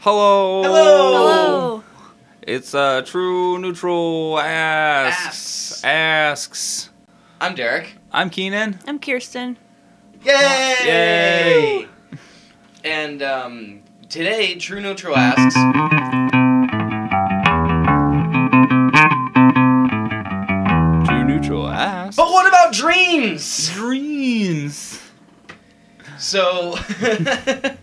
Hello. Hello. Hello. It's uh True Neutral asks Asks. asks. I'm Derek. I'm Keenan. I'm Kiersten. Yay! Yay! And um, today, True Neutral asks, True Neutral asks. but what about dreams? dreams? So,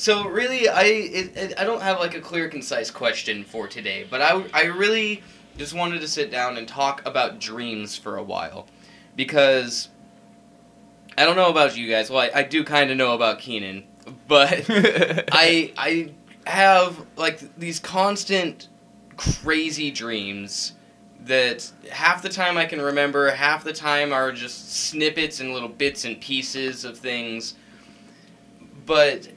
so really, I it, it, I don't have like a clear, concise question for today, but I I really just wanted to sit down and talk about dreams for a while, because I don't know about you guys. Well, I, I do kind of know about Keenan, but I I have like these constant crazy dreams that half the time I can remember, half the time are just snippets and little bits and pieces of things. But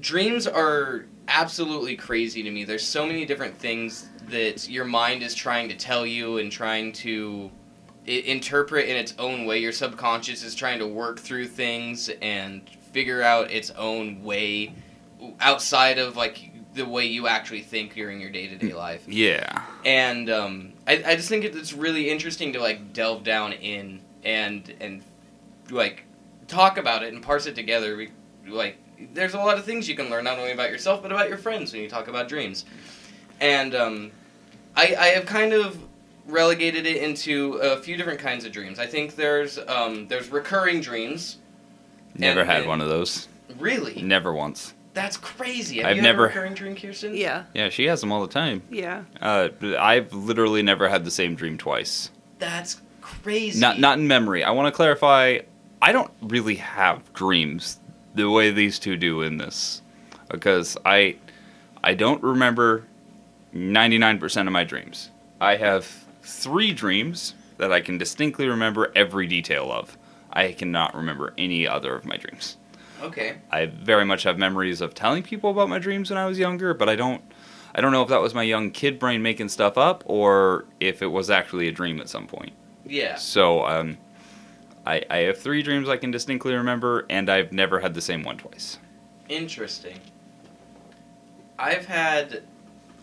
dreams are absolutely crazy to me. There's so many different things that your mind is trying to tell you and trying to i- interpret in its own way. Your subconscious is trying to work through things and figure out its own way outside of like the way you actually think during your day-to-day life yeah. and um, I, I just think it's really interesting to like delve down in and and like talk about it and parse it together like there's a lot of things you can learn not only about yourself but about your friends when you talk about dreams and um, I, I have kind of relegated it into a few different kinds of dreams i think there's um, there's recurring dreams Never And- had and- one of those. really Never once. that's crazy have I've you never- had a recurring dream kiersten Yeah. Yeah, she has them all the time. Yeah. Uh, I've literally never had the same dream twice. that's crazy Not not in memory. I want to clarify. I don't really have dreams the way these two do in this, because I I don't remember ninety nine percent of my dreams. I have three dreams that I can distinctly remember every detail of. I cannot remember any other of my dreams. okay I very much have memories of telling people about my dreams when I was younger, but I don't I don't know if that was my young kid brain making stuff up or if it was actually a dream at some point. yeah So um, I, I have three dreams I can distinctly remember, and I've never had the same one twice. Interesting. I've had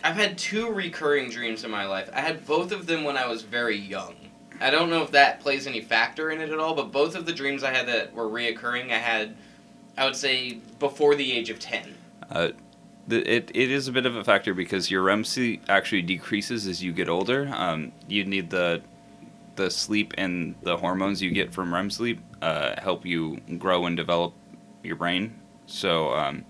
I've had two recurring dreams in my life. I had both of them when I was very young. I don't know if that plays any factor in it at all, but both of the dreams I had that were reoccurring, I had I would say before the age of 10. Uh, the, it, it is a bit of a factor because your REM sleep actually decreases as you get older. Um, you need the the sleep and the hormones you get from REM sleep uh, help you grow and develop your brain. So um,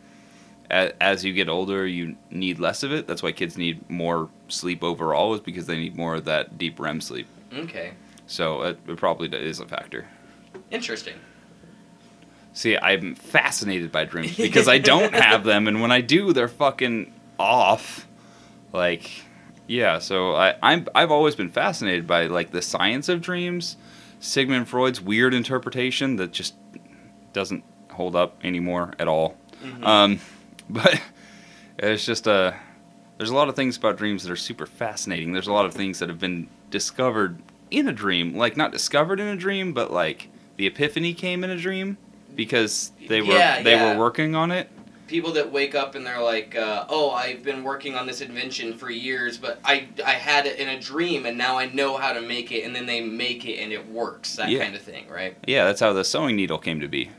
a, as you get older, you need less of it. That's why kids need more sleep overall, is because they need more of that deep REM sleep. Okay. So it, it probably is a factor. Interesting. See, I'm fascinated by dreams because I don't have them, and when I do, they're fucking off. Like, yeah. So I, I'm I've always been fascinated by like the science of dreams, Sigmund Freud's weird interpretation that just doesn't hold up anymore at all. Mhm. Um, but it's just a there's a lot of things about dreams that are super fascinating. There's a lot of things that have been discovered in a dream, like not discovered in a dream, but like the epiphany came in a dream because they were Yeah, they yeah. were working on it. People that wake up and they're like, uh, "Oh, I've been working on this invention for years, but I I had it in a dream, and now I know how to make it." And then they make it, and it works. That Yeah. kind of thing, right? Yeah, that's how the sewing needle came to be.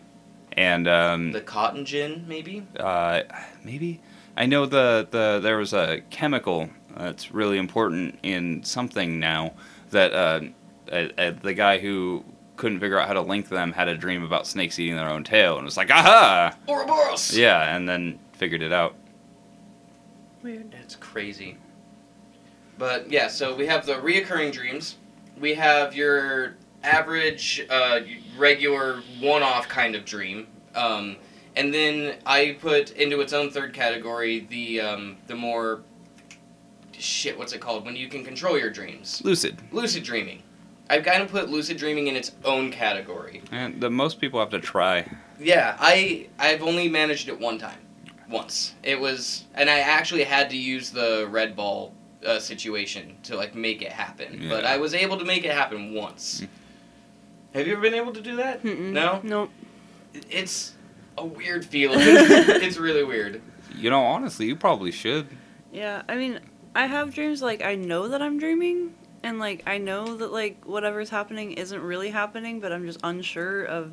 And um, The cotton gin, maybe. uh, maybe I know the, the there was a chemical that's really important in something now that uh, the guy who couldn't figure out how to link them had a dream about snakes eating their own tail and was like aha Ouroboros. yeah and then figured it out Weird. It's crazy. But yeah, so we have the reoccurring dreams. We have your average, uh, regular, one-off kind of dream. Um, and then I put into its own third category the um, the more shit. What's it called? When you can control your dreams. lucid Lucid dreaming. I've kind of put lucid dreaming in its own category. and the most people have to try Yeah, I I've only managed it one time, once. It was, and I actually had to use the red ball uh, situation to like make it happen. Yeah. But I was able to make it happen once. Have you ever been able to do that? Mm-mm. No. Nope. It's a weird feeling. it's really weird. You know, honestly, you probably should. Yeah, I mean, I have dreams like I know that I'm dreaming, and like I know that like whatever's happening isn't really happening, but I'm just unsure of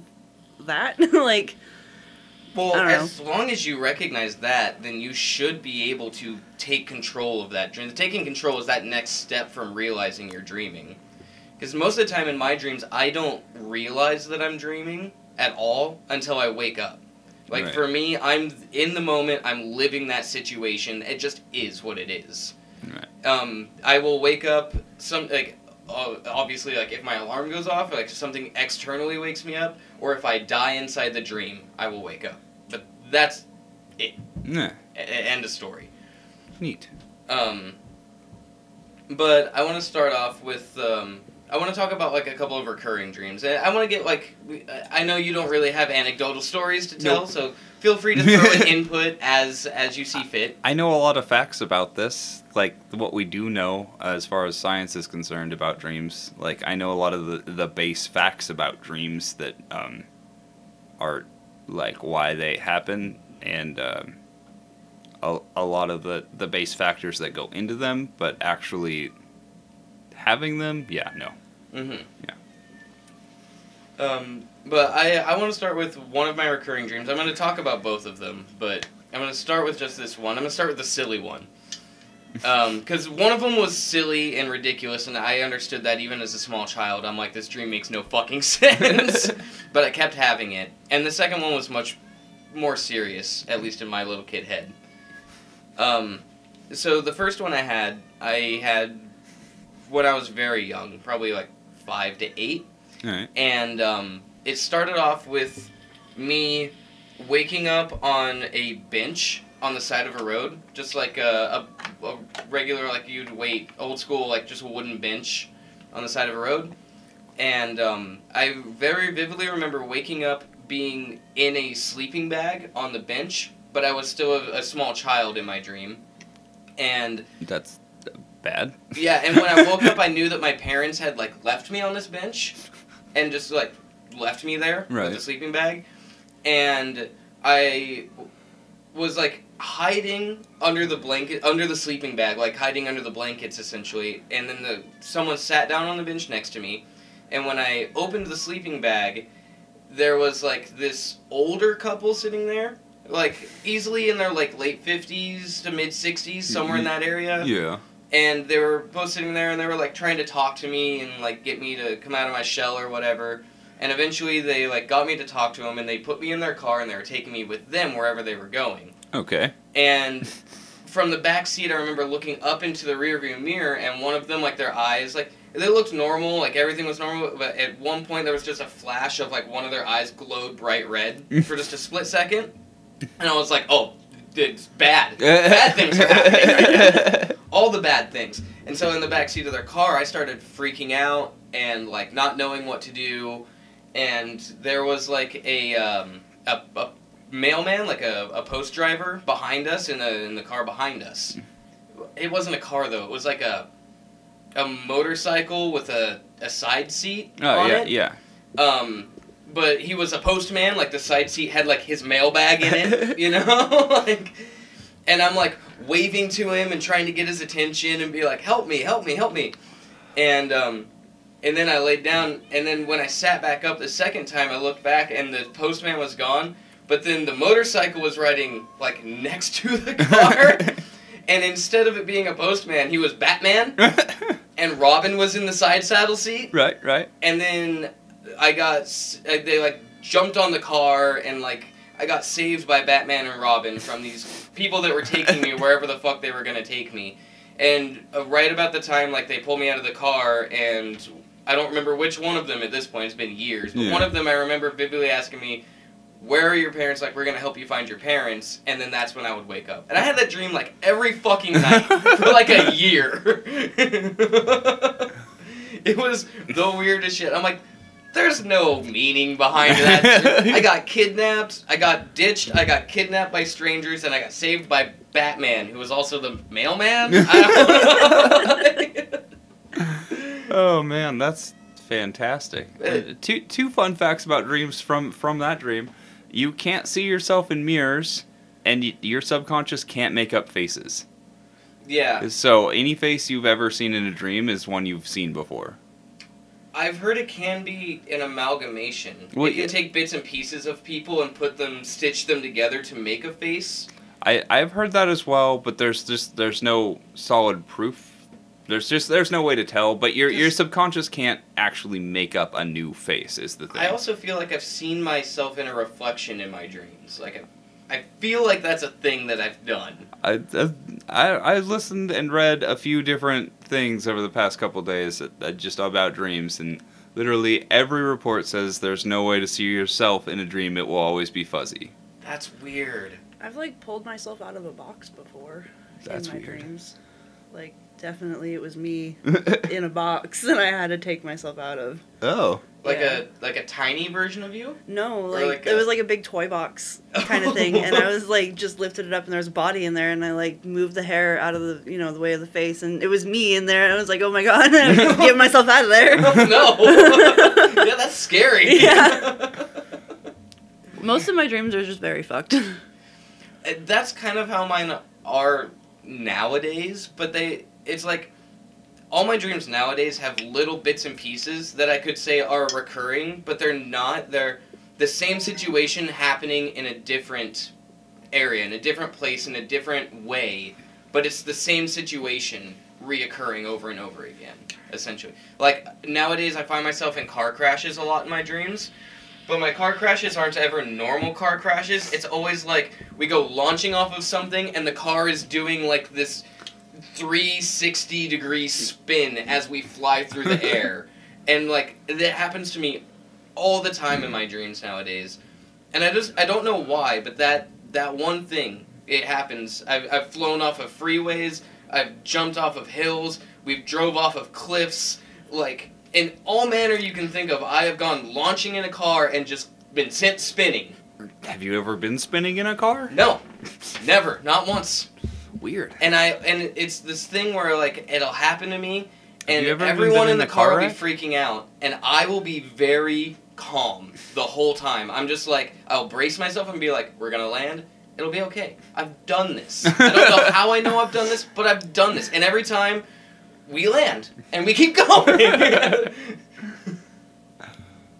that. like, Well, I don't know. as long as you recognize that, then you should be able to take control of that dream. Taking control is that next step from realizing you're dreaming. Because most of the time in my dreams, I don't realize that I'm dreaming at all until I wake up. Like Right. for me, I'm in the moment. I'm living that situation. It just is what it is. Right. Um, I will wake up some like obviously like if my alarm goes off, or like something externally wakes me up, or if I die inside the dream, I will wake up. But that's Yeah, a- end of story. neat. Um, but I want to start off with um, I want to talk about like a couple of recurring dreams. And I want to get like I know you don't really have anecdotal stories to tell, Nope. so feel free to throw in input as as you see fit. I know a lot of facts about this, like what we do know as far as science is concerned about dreams. Like I know a lot of the the base facts about dreams that um, are like why they happen and um, a, a lot of the the base factors that go into them, but actually having them, yeah, no. Mm-hmm. Yeah. Um, but I I want to start with one of my recurring dreams. I'm going to talk about both of them, but I'm going to start with just this one. I'm going to start with the silly one. Because one of them was silly and ridiculous, and I understood that even as a small child. I'm like, this dream makes no fucking sense. but I kept having it. And the second one was much more serious, at least in my little kid head. Um, so the first one I had, I had when I was very young, probably like five to eight right. and um, it started off with me waking up on a bench on the side of a road, just like a, a, a regular like you'd wait old school like just a wooden bench on the side of a road, and um, I very vividly remember waking up being in a sleeping bag on the bench, but I was still a, a small child in my dream, and That's bad. yeah, and when I woke up, I knew that my parents had like left me on this bench, and just like left me there Right. with a sleeping bag, and I was like hiding under the blanket, under the sleeping bag, like hiding under the blankets essentially. And then the someone sat down on the bench next to me, and when I opened the sleeping bag, there was like this older couple sitting there. Like easily in their like late fifties to mid sixties, somewhere in that area Yeah. And they were both sitting there and they were like trying to talk to me and like get me to come out of my shell or whatever. And eventually they like got me to talk to them and they put me in their car and they were taking me with them wherever they were going. Okay. and from the back seat i remember looking up into the rearview mirror and one of them like their eyes like they looked normal like everything was normal but at one point there was just a flash of like one of their eyes glowed bright red for just a split second. And i was like oh it's bad bad things are happening right all the bad things. And so in the back seat of their car, I started freaking out and like not knowing what to do. And there was like a um, a, a mailman, like a, a post driver, behind us in the in the car behind us. It wasn't a car though. It was like a a motorcycle with a, a side seat Oh on yeah, it. yeah. Um, but he was a postman. Like the side seat had like his mailbag in it, you know. like, and I'm like waving to him and trying to get his attention and be like, "Help me! Help me! Help me!" And um, and then I laid down. And then when I sat back up the second time, I looked back and the postman was gone. But then the motorcycle was riding like next to the car. and instead of it being a postman, he was Batman. And Robin was in the side saddle seat right, right. and then I got they like jumped on the car and like I got saved by Batman and Robin from these people that were taking me wherever the fuck they were gonna take me, and uh, right about the time like they pulled me out of the car and I don't remember which one of them at this point it's been years but Yeah. one of them I remember vividly asking me. Where are your parents? Like, we're gonna help you find your parents, and then that's when I would wake up. And I had that dream like every fucking night for like a year. it was the weirdest shit. I'm like, there's no meaning behind that. I got kidnapped, I got ditched, I got kidnapped by strangers, and I got saved by Batman, who was also the mailman. I don't know. Oh man, that's fantastic. Uh, two two fun facts about dreams from from that dream. You can't see yourself in mirrors, and y- your subconscious can't make up faces. Yeah, So any face you've ever seen in a dream is one you've seen before. I've heard it can be an amalgamation. Well, you can yeah. take bits and pieces of people and put them, stitch them together to make a face. I I've heard that as well, but there's just there's no solid proof. There's just there's no way to tell. But your your subconscious can't actually make up a new face. Is the thing. I also feel like I've seen myself in a reflection in my dreams. Like I, I feel like that's a thing that I've done. I, I I listened and read a few different things over the past couple days that, that just about dreams, and literally every report says there's no way to see yourself in a dream. It will always be fuzzy. That's weird. I've like pulled myself out of a box before That's in my weird. dreams. Like definitely it was me in a box that I had to take myself out of. oh, Like Yeah. a like a tiny version of you. No, like, like it a- was like a big toy box kind of thing, and I was like just lifted it up, and there was a body in there, and I like moved the hair out of the you know the way of the face, and it was me in there, and I was like, oh my god, get myself out of there. Oh, no. yeah, that's scary. Yeah. Most of my dreams are just very fucked. Uh, that's kind of how mine are nowadays but they it's like all my dreams nowadays have little bits and pieces that i could say are recurring but they're not they're the same situation happening in a different area in a different place in a different way but it's the same situation reoccurring over and over again essentially like nowadays i find myself in car crashes a lot in my dreams but my car crashes aren't ever normal car crashes. It's always like we go launching off of something and the car is doing like this 360 degree spin as we fly through the air. And like that happens to me all the time in my dreams nowadays. And I just I don't know why, but that that one thing it happens. I've I've flown off of freeways, I've jumped off of hills, we've drove off of cliffs, like in all manner you can think of, I have gone launching in a car and just been sent spinning. have you ever been spinning in a car? No, never, not once. Weird. And I and it's this thing where like it'll happen to me, and you ever even everyone in in the a car car will be freaking out, and I will be very calm the whole time. I'm just like I'll brace myself and be like, "We're gonna land. It'll be okay. I've done this. I don't know how I know I've done this, but I've done this, and every time." We land and we keep going.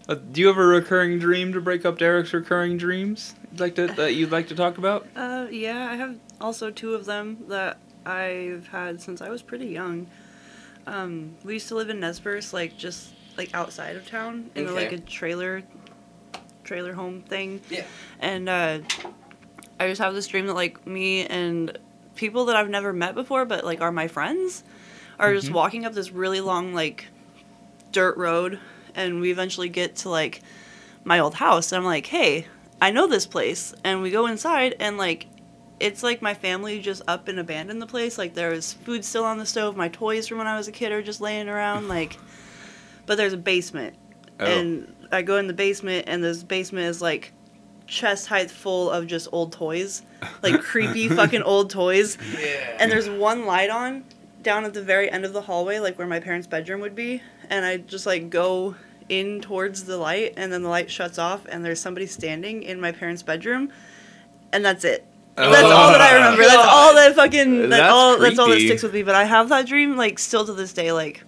Uh, do you have a recurring dream to break up Derek's recurring dreams? You'd like to that you'd like to talk about? Uh, yeah, I have also two of them that I've had since I was pretty young. Um, we used to live in Nezperce, like just like outside of town in a, like a trailer, trailer home thing. Yeah. And uh, I just have this dream that like me and people that I've never met before, but like are my friends, are just Mhm. walking up this really long like dirt road, and we eventually get to like my old house, and I'm like, hey, I know this place, and we go inside, and like. It's like my family just up and abandoned the place. Like there's food still on the stove. My toys from when I was a kid are just laying around. Like, but there's a basement, Oh. and I go in the basement, and this basement is like chest height full of just old toys, like creepy fucking old toys. Yeah. And there's one light on down at the very end of the hallway, like where my parents' bedroom would be. And I just like go in towards the light, and then the light shuts off, and there's somebody standing in my parents' bedroom, and that's it. Oh. That's all that I remember. That's all that fucking. That's, That's all. That's all that sticks with me. But I have that dream like still to this day, like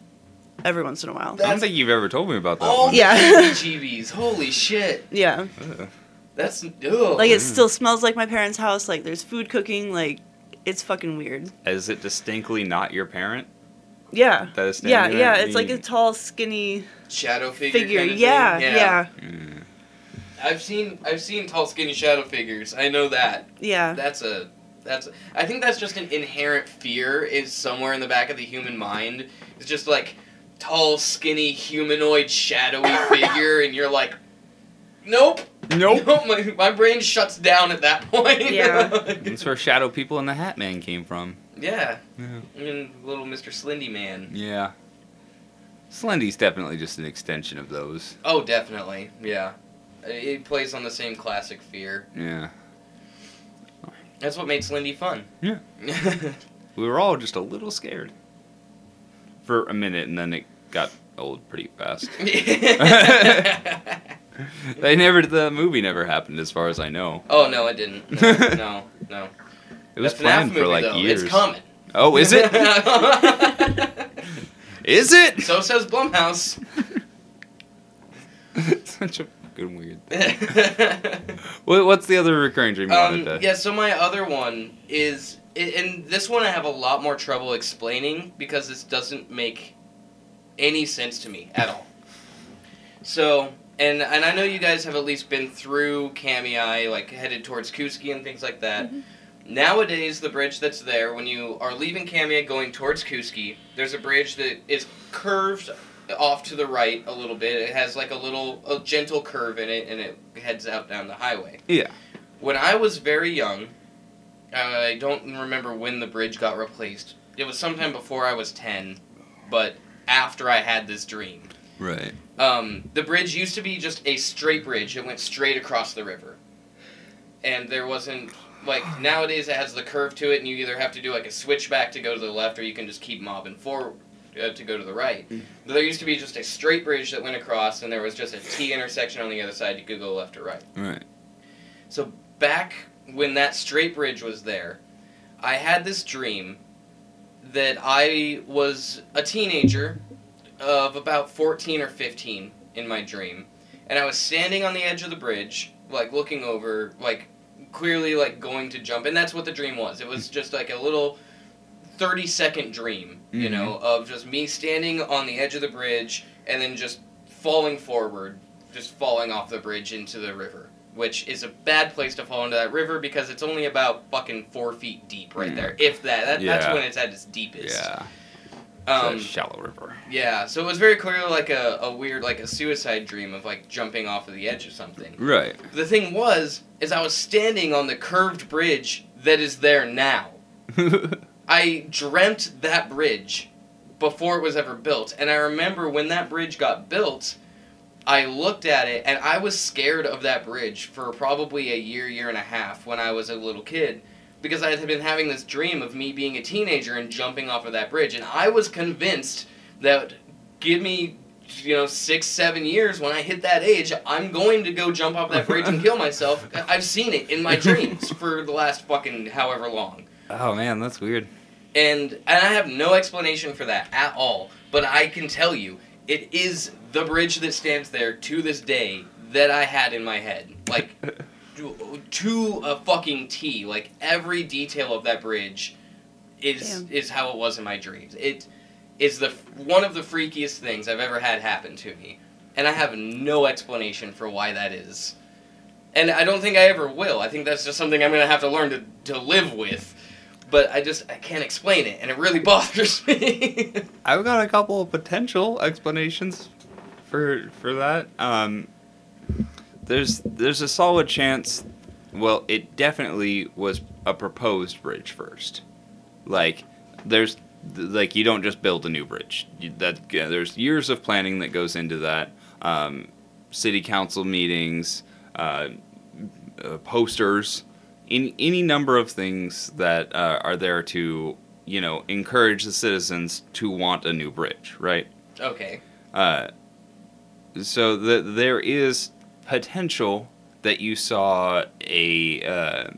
every once in a while. I don't think you've ever told me about that All one. the Yeah. GBs. Holy shit. Yeah. Ugh. That's ugh. Like it Mm. still smells like my parents' house. Like there's food cooking. Like it's fucking weird. Is it distinctly not your parent? Yeah. That is Yeah, standing yeah. there? It's like a tall, skinny shadow figure. figure. kinda thing. Yeah, yeah, Mm. I've seen I've seen tall, skinny shadow figures. I know that. yeah. That's a that's. I think that's just an inherent fear is somewhere in the back of the human mind. It's just like tall, skinny, humanoid, shadowy figure, and you're like, nope. Nope. my, my brain shuts down at that point. Yeah. That's where Shadow People and the Hat Man came from. Yeah. Yeah. And little Mr. Slendy Man. Yeah. Slendy's definitely just an extension of those. Oh, definitely. Yeah. It plays on the same classic fear. Yeah. That's what made Slendy fun. Yeah. We were all just a little scared. For a minute, and then it got old pretty fast. They never, the movie never happened, as far as I know. oh no, it didn't. No, no. No. It was That FNAF planned for movie, like though, years. It's coming. Oh, is it? is it? so says Blumhouse. Such a fucking weird. What, what's the other recurring dream you um, wanted to? yeah, so my other one is, and this one I have a lot more trouble explaining because this doesn't make any sense to me at all. So, and and I know you guys have at least been through Kamiah, like headed towards Kooskia and things like that. Nowadays, the bridge that's there, when you are leaving Kamiah going towards Kooskia, there's a bridge that is curved off to the right a little bit. It has like a little, a gentle curve in it, and it heads out down the highway. Yeah. When I was very young, I don't remember when the bridge got replaced. It was sometime before I was 10, but after I had this dream. Right. Um, the bridge used to be just a straight bridge. It went straight across the river. And there wasn't like nowadays it has the curve to it and you either have to do like a switchback to go to the left or you can just keep mobbing forward uh, to go to the right. Mm. There used to be just a straight bridge that went across and there was just a T intersection on the other side you could go left or right. Right. So back when that straight bridge was there, I had this dream that I was a teenager of about 14 or 15 in my dream, and I was standing on the edge of the bridge, like looking over, like clearly like going to jump, and that's what the dream was. It was just like a little 30 second dream, you Mhm. know, of just me standing on the edge of the bridge and then just falling forward, just falling off the bridge into the river, which is a bad place to fall into that river because it's only about fucking four feet deep right Mm. there, if that. that That's when it's at its deepest. Yeah. Um, a shallow river. yeah, so it was very clearly like a, a weird, like a suicide dream of like jumping off of the edge or something. Right. The thing was, is I was standing on the curved bridge that is there now. I dreamt that bridge before it was ever built, and I remember when that bridge got built, I looked at it and I was scared of that bridge for probably a year, year and a half when I was a little kid. Because I had been having this dream of me being a teenager and jumping off of that bridge, and I was convinced that give me, you know, six, seven years when I hit that age, I'm going to go jump off that bridge and kill myself. I've seen it in my dreams for the last fucking however long oh man, that's weird. and and I have no explanation for that at all. But I can tell you, it is the bridge that stands there to this day that I had in my head, like to- to a fucking T. Like every detail of that bridge is Damn. is how it was in my dreams. It is the one of the freakiest things I've ever had happen to me, and I have no explanation for why that is. And I don't think I ever will. I think that's just something I'm gonna have to learn to, to live with but I just I can't explain it, and it really bothers me. I've got a couple of potential explanations for for that. Um, there's there's a solid chance. Well, it definitely was a proposed bridge first. Like there's like you don't just build a new bridge. That yeah, there's years of planning that goes into that. Um, city council meetings, uh, uh, posters, any any number of things that uh, are there to you know encourage the citizens to want a new bridge, right? okay. Uh, so the, there is potential that you saw a uh,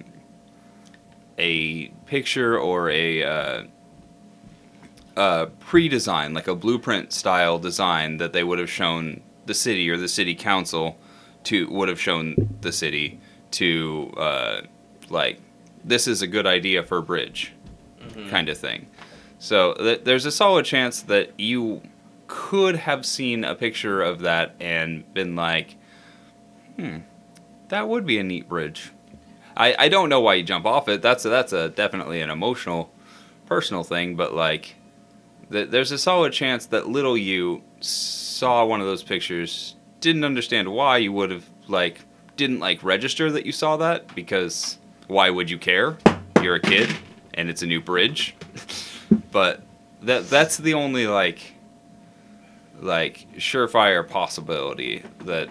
a picture or a uh, uh, pre-design, like a blueprint style design that they would have shown the city or the city council to would have shown the city to uh, like this is a good idea for a bridge Mhm. kind of thing. So th- there's a solid chance that you could have seen a picture of that and been like, hmm, that would be a neat bridge. I, I don't know why you jump off it. That's a, that's a definitely an emotional, personal thing. But like, th- there's a solid chance that little you saw one of those pictures, didn't understand why you would have like didn't like register that you saw that because why would you care? You're a kid and it's a new bridge. but that that's the only like like surefire possibility that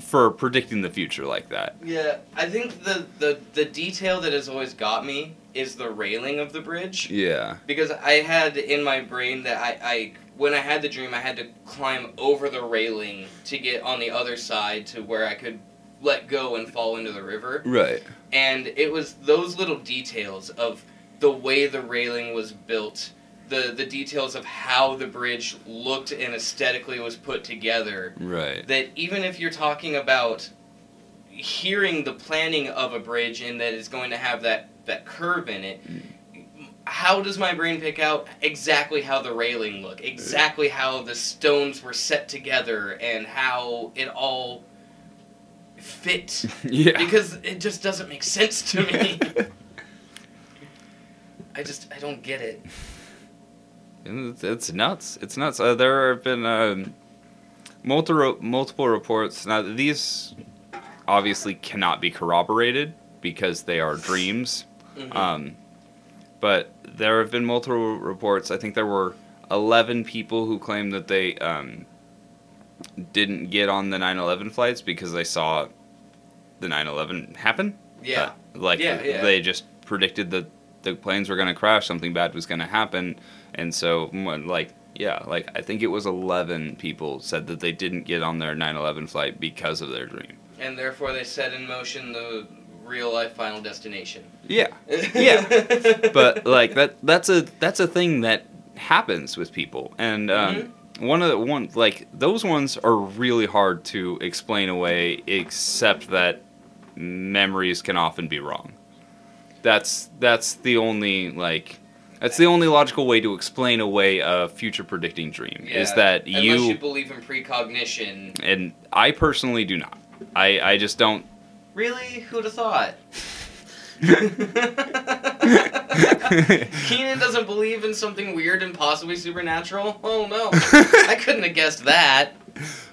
for predicting the future like that. Yeah, I think the, the the detail that has always got me is the railing of the bridge Yeah. because I had in my brain that I, I when I had the dream I had to climb over the railing to get on the other side to where I could let go and fall into the river. Right. And it was those little details of the way the railing was built, the the details of how the bridge looked and aesthetically was put together. Right. That even if you're talking about hearing the planning of a bridge and that it's going to have that that curve in it, mm. how does my brain pick out exactly how the railing looked, uh, exactly how the stones were set together, and how it all fit? Yeah. Because it just doesn't make sense to me. I just I don't get it. It's, it's nuts. It's nuts. Uh, there have been um, multiple multiple reports. Now these obviously cannot be corroborated because they are dreams. Mhm. Um, but there have been multiple reports. I think there were 11 people who claimed that they um, didn't get on the 9/11 flights because they saw the 9/11 happen. yeah. Uh, like Yeah, yeah. they just predicted that the planes were going to crash, something bad was going to happen, and so like yeah, like I think it was 11 people said that they didn't get on their 9/11 flight because of their dream. and therefore they set in motion the real life final destination. Yeah. Yeah. but like that that's a that's a thing that happens with people and um, one of the one like those ones are really hard to explain away except that memories can often be wrong that's that's the only like that's the only logical way to explain away a future predicting dream is Yeah, that unless you, you believe in precognition. and i personally do not i i just don't Really, who'd have thought? Keenan doesn't believe in something weird and possibly supernatural. Oh no, I couldn't have guessed that.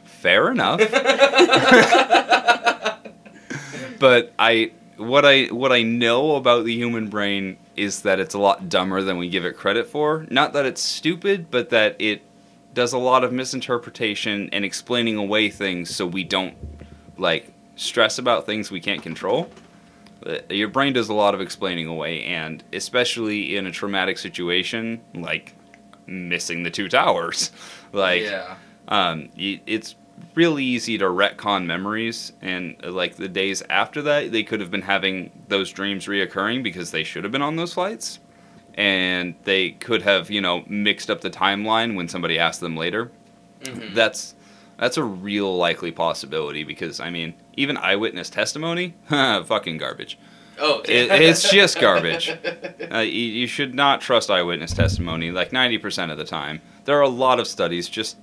fair enough but I what I what I know about the human brain is that it's a lot dumber than we give it credit for. Not that it's stupid, but that it does a lot of misinterpretation and explaining away things so we don't like stress about things we can't control. Uh, Your brain does a lot of explaining away and especially in a traumatic situation like missing the two towers. like yeah, um, it's really easy to retcon memories and uh, like the days after that they could have been having those dreams reoccurring because they should have been on those flights and they could have you know mixed up the timeline when somebody asked them later. Mhm. that's that's a real likely possibility because i mean even eyewitness testimony fucking garbage. Oh, it, it's just garbage. Uh, you, you should not trust eyewitness testimony like 90% of the time. There are a lot of studies just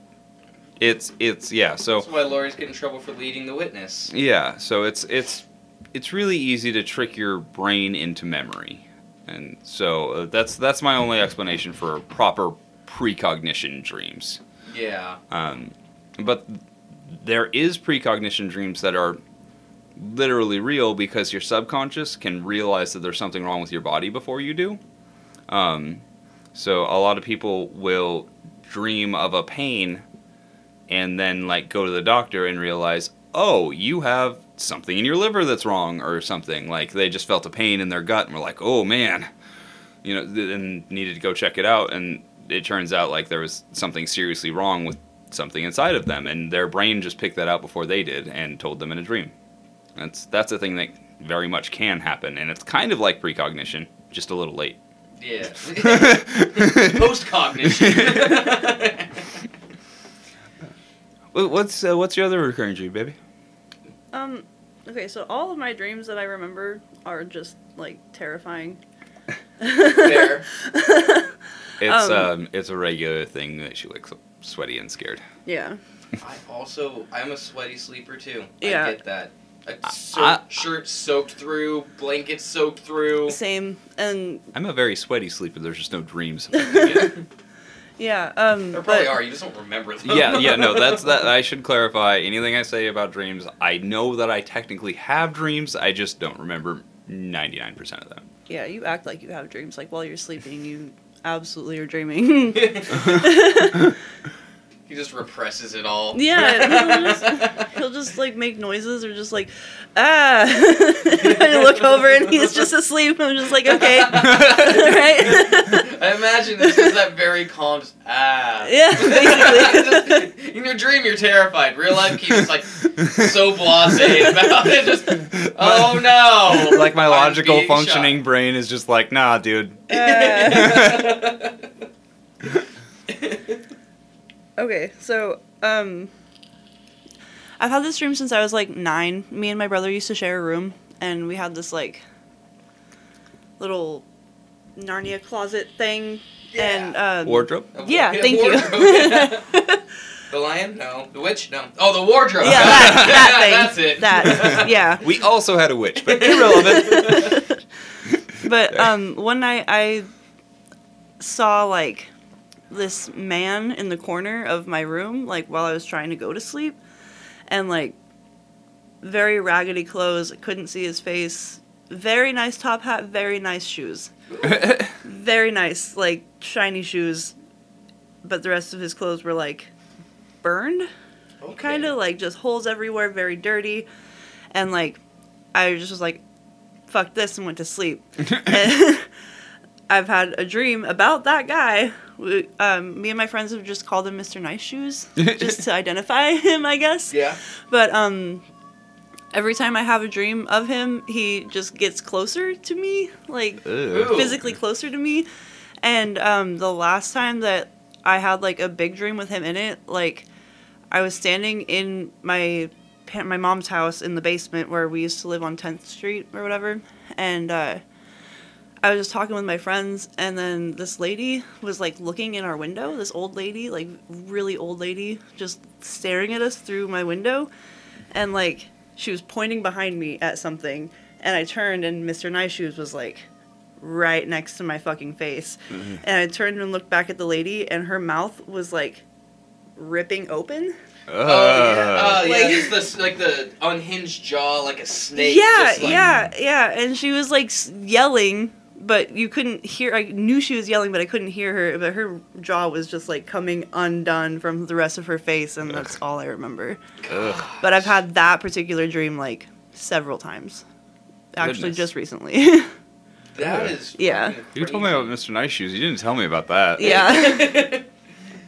it's it's yeah so That's why lawyers get in trouble for leading the witness. yeah so it's it's it's really easy to trick your brain into memory and so uh, that's that's my only explanation for proper precognition dreams Yeah, um, but there is precognition dreams that are literally real because your subconscious can realize that there's something wrong with your body before you do. Um, so a lot of people will dream of a pain and then like go to the doctor and realize, oh, you have something in your liver that's wrong or something. Like they just felt a pain in their gut and were like, oh man, you know, th- and needed to go check it out. And it turns out like there was something seriously wrong with something inside of them, and their brain just picked that out before they did and told them in a dream. That's that's a thing that very much can happen, and it's kind of like precognition, just a little late. yeah. Post cognition. Wha- what's uh, what's your other recurring dream, baby? Um, okay, so all of my dreams that I remember are just like terrifying. Fair. It's um, Um, it's a regular thing that she looks up sweaty and scared. yeah. I also I'm a sweaty sleeper too. Yeah. I get that. A so- I- shirt soaked through, blanket soaked through. Same. And I'm a very sweaty sleeper. There's just no dreams. affecting it. yeah, um There probably but- are. You just don't remember them. yeah, yeah, no, that's that. I should clarify. Anything I say about dreams, I know that I technically have dreams. I just don't remember 99% of them. Yeah, you act like you have dreams. Like while you're sleeping, you absolutely are dreaming. he just represses it all. Yeah, he'll just- He'll just like make noises or just like, ah. and you look over and he's just asleep. I'm just like, okay, right. I imagine this is that very very calm. Just, ah. Yeah, basically. Just- in your dream, you're terrified. Real life, keeps like so blasé about it. Just, oh no. like my logical being functioning brain is just like, nah, dude. shot. Okay, so um I've had this dream since I was like 9. Me and my brother used to share a room and we had this like little Narnia closet thing and uh Wardrobe? Yeah, A thank you. wardrobe, yeah. The lion? No. The witch? No. Oh, the wardrobe. Yeah, that, that thing. That's it. That yeah. We also had a witch, but irrelevant. But um, one night I saw like this man in the corner of my room, like while I was trying to go to sleep, and like very raggedy clothes. Couldn't see his face. Very nice top hat. Very nice shoes. Very nice, like shiny shoes. But the rest of his clothes were like burned Okay. kind of like just holes everywhere, very dirty, and like I just was like, "Fuck this," and went to sleep. I've had a dream about that guy. We, um, me and my friends have just called him Mr. Nice Shoes, just to identify him, I guess. Yeah. But um, every time I have a dream of him, he just gets closer to me, like Ugh. physically closer to me. And um, the last time that I had like a big dream with him in it, like I was standing in my my mom's house in the basement where we used to live on 10th Street or whatever, and uh, I was just talking with my friends, and then this lady was like looking in our window. This old lady, like really old lady, just staring at us through my window, and like she was pointing behind me at something, and I turned, and Mr. Nice Shoes was like right next to my fucking face, mm-hmm. and I turned and looked back at the lady, and her mouth was like ripping open. Oh yeah, oh, yeah. Like- it's this like the unhinged jaw, like a snake. yeah, just, like- yeah, yeah. And she was like yelling, but you couldn't hear. I knew she was yelling, but I couldn't hear her. But her jaw was just like coming undone from the rest of her face, and that's all I remember. Ugh. But I've had that particular dream like several times. Actually, Goodness. just recently. That is. Yeah. fucking You told me about Mr. Nice Shoes. You didn't tell me about that. yeah.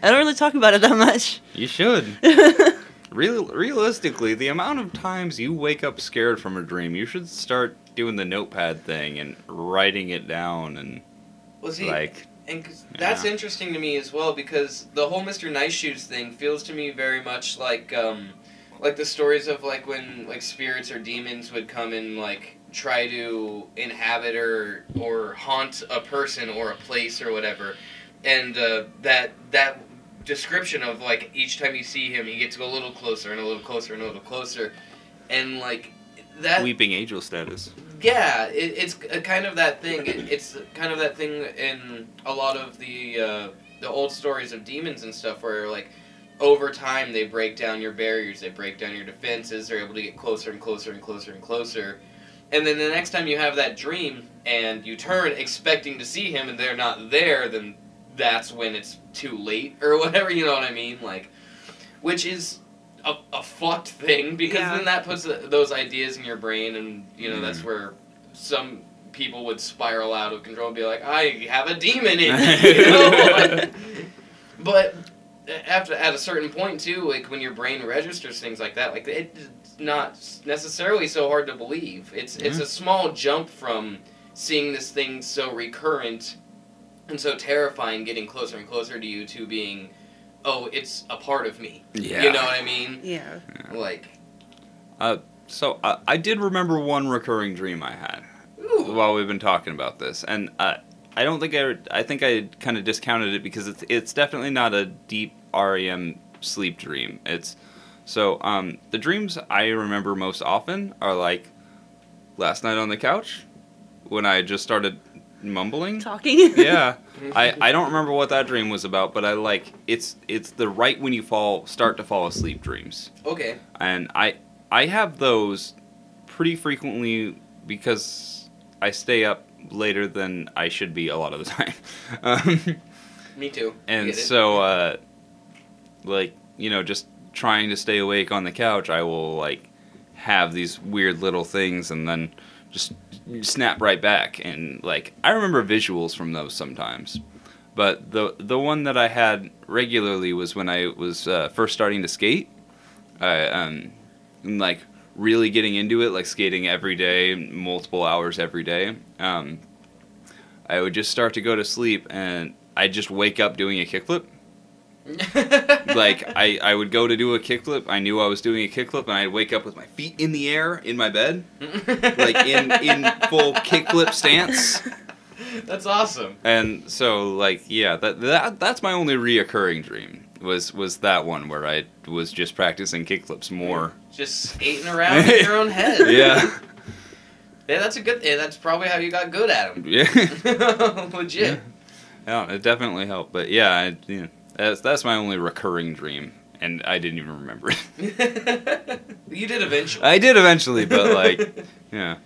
I don't really talk about it that much. You should. Real, realistically, the amount of times you wake up scared from a dream, you should start doing the notepad thing and writing it down and well, see, like and that's Yeah. interesting to me as well because the whole Mr. Nice Shoes thing feels to me very much like um, like the stories of like when like spirits or demons would come and like try to inhabit or or haunt a person or a place or whatever, and uh, that that description of like each time you see him, he gets go a little closer and a little closer and a little closer, and like that weeping angel status. yeah, it, it's a kind of that thing. It, it's kind of that thing in a lot of the uh, the old stories of demons and stuff, where like over time they break down your barriers, they break down your defenses, they're able to get closer and closer and closer and closer. And then the next time you have that dream and you turn expecting to see him and they're not there, then that's when it's too late or whatever. You know what I mean? Like, which is a, a fucked thing because Yeah. then that puts uh, those ideas in your brain and you know that's Mhm. where some people would spiral out of control and be like i have a demon in me you know? But after at a certain point too like when your brain registers things like that like it's not necessarily so hard to believe it's it's Mhm. a small jump from seeing this thing so recurrent and so terrifying getting closer and closer to you to being oh it's a part of me Yeah. you know what i mean Yeah. like So uh, I did remember one recurring dream I had ooh, while we've been talking about this, and uh, I don't think I. I think I kind of discounted it because it's it's definitely not a deep REM sleep dream. It's so um, the dreams I remember most often are like last night on the couch when I just started mumbling. Talking. yeah. I, I don't remember what that dream was about, but I like it's it's the right when you fall start to fall asleep dreams. okay And I I have those pretty frequently because I stay up later than I should be a lot of the time. Um, me too and so uh like, you know, just trying to stay awake on the couch, I will like have these weird little things and then just snap right back and like I remember visuals from those sometimes. But the the one that I had regularly was when I was uh, first starting to skate. I um, and, like really getting into it, like skating every day, multiple hours every day. Um, I would just start to go to sleep, and I'd just wake up doing a kickflip. Like I, I would go to do a kickflip. I knew I was doing a kickflip, and I'd wake up with my feet in the air in my bed, like in in full kickflip stance. That's awesome. And so, like, yeah, that that that's my only reoccurring dream was was that one where I was just practicing kickflips more. Just skating around in your own head. Yeah, Yeah, that's a good. Yeah, that's probably how you got good at them. yeah, Legit. yeah. It definitely helped, but yeah, I, yeah, that's that's my only recurring dream, and I didn't even remember it. you did eventually. I did eventually, but like, yeah,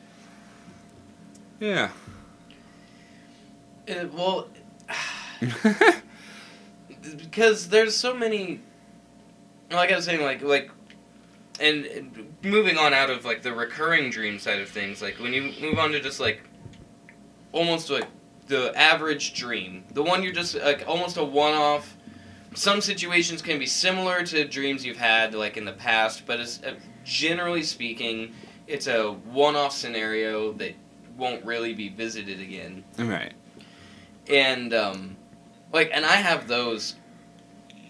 yeah. Uh, well, because there's so many. Like I was saying, like like, and, and moving on out of like the recurring dream side of things, like when you move on to just like, almost like the average dream, the one you're just like almost a one-off. Some situations can be similar to dreams you've had like in the past, but it's uh, generally speaking, it's a one-off scenario that won't really be visited again Right. and um, like and I have those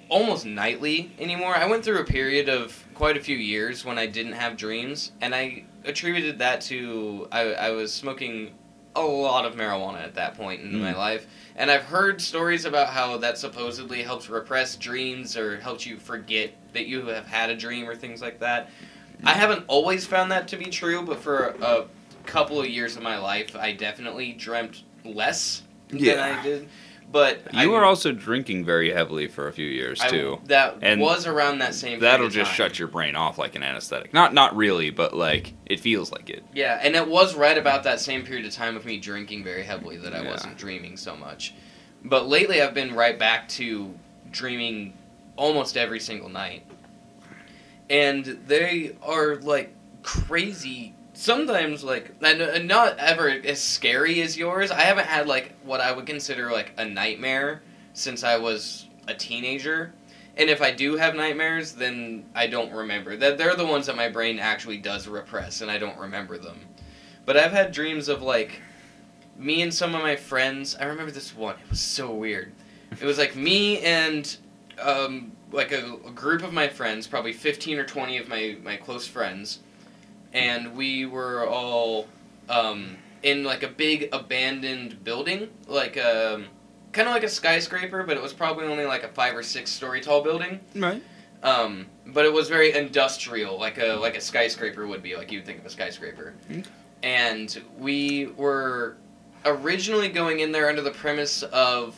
almost nightly anymore. I went through a period of quite a few years when I didn't have dreams, and I attributed that to I, I was smoking a lot of marijuana at that point in Mm. my life, and I've heard stories about how that supposedly helps repress dreams or helps you forget that you have had a dream or things like that. I haven't always found that to be true, but for a couple of years of my life, I definitely dreamt less than I did. But I, You were also drinking very heavily for a few years I- too. that And was around that same. That'll just time. shut your brain off like an anesthetic. Not not really, but like it feels like it. Yeah, and it was right about that same period of time of me drinking very heavily that I Yeah. wasn't dreaming so much. But lately, I've been right back to dreaming almost every single night, and they are like crazy. Sometimes, like, and not ever as scary as yours. I haven't had like what I would consider like a nightmare since I was a teenager. And if I do have nightmares, then I don't remember. That they're the ones that my brain actually does repress, and I don't remember them. But I've had dreams of like me and some of my friends. I remember this one. It was so weird. It was like me and um, like a, a group of my friends, probably fifteen or twenty of my my close friends, and we were all um, in like a big abandoned building, like um, kind of like a skyscraper, but it was probably only like a five or six story tall building. Right. Um, but it was very industrial, like a like a skyscraper would be, like you'd think of a skyscraper. Okay. And we were originally going in there under the premise of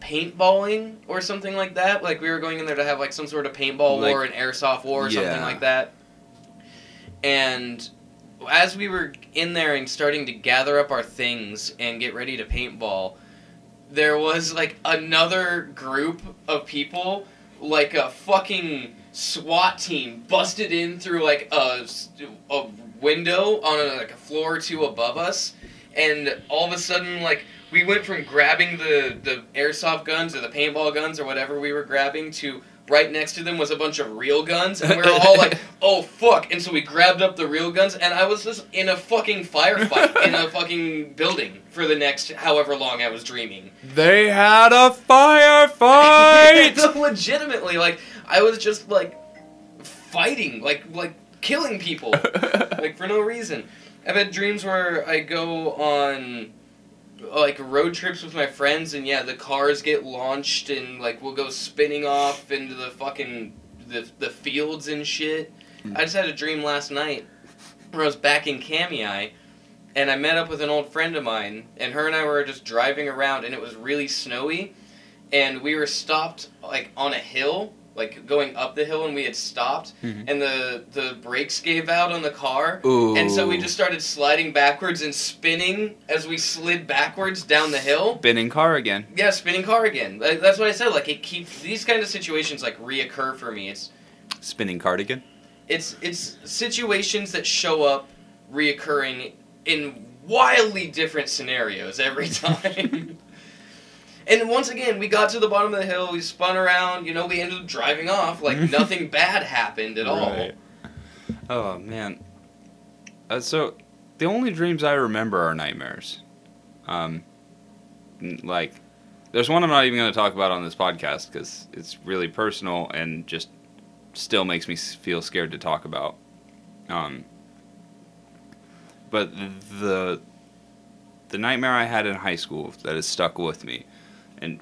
paintballing or something like that. Like we were going in there to have like some sort of paintball Like- war, an airsoft war, or something like that. And as we were in there and starting to gather up our things and get ready to paintball, there was like another group of people, like a fucking SWAT team, busted in through like a, a window on a, like a floor or two above us, and all of a sudden like we went from grabbing the the airsoft guns or the paintball guns or whatever we were grabbing to right next to them was a bunch of real guns and we were all like oh fuck. And so we grabbed up the real guns and i was just in a fucking firefight in a fucking building for the next however long i was dreaming. They had a firefight. legitimately like i was just like fighting like like killing people. Like for no reason. I've had dreams where i go on like road trips with my friends and yeah the cars get launched and like we'll go spinning off into the fucking the, the fields and shit. Hmm. I just had a dream last night where i was back in Kamiah and i met up with an old friend of mine and her and i were just driving around and it was really snowy and we were stopped like on a hill like going up the hill and we had stopped Mhm. and the the brakes gave out on the car Ooh. and so we just started sliding backwards and spinning as we slid backwards down the hill. spinning car again. Yeah, spinning car again. Like, That's what I said. Like it keeps these kind of situations like reoccur for me. It's Spinning cardigan. it's it's situations that show up reoccurring in wildly different scenarios every time. And once again, we got to the bottom of the hill. We spun around. You know, we ended up driving off. Like nothing bad happened at all. Oh man. Uh, so, the only dreams I remember are nightmares. Um, like, there's one I'm not even going to talk about on this podcast because it's really personal and just still makes me feel scared to talk about. Um, but the the nightmare I had in high school that has stuck with me, and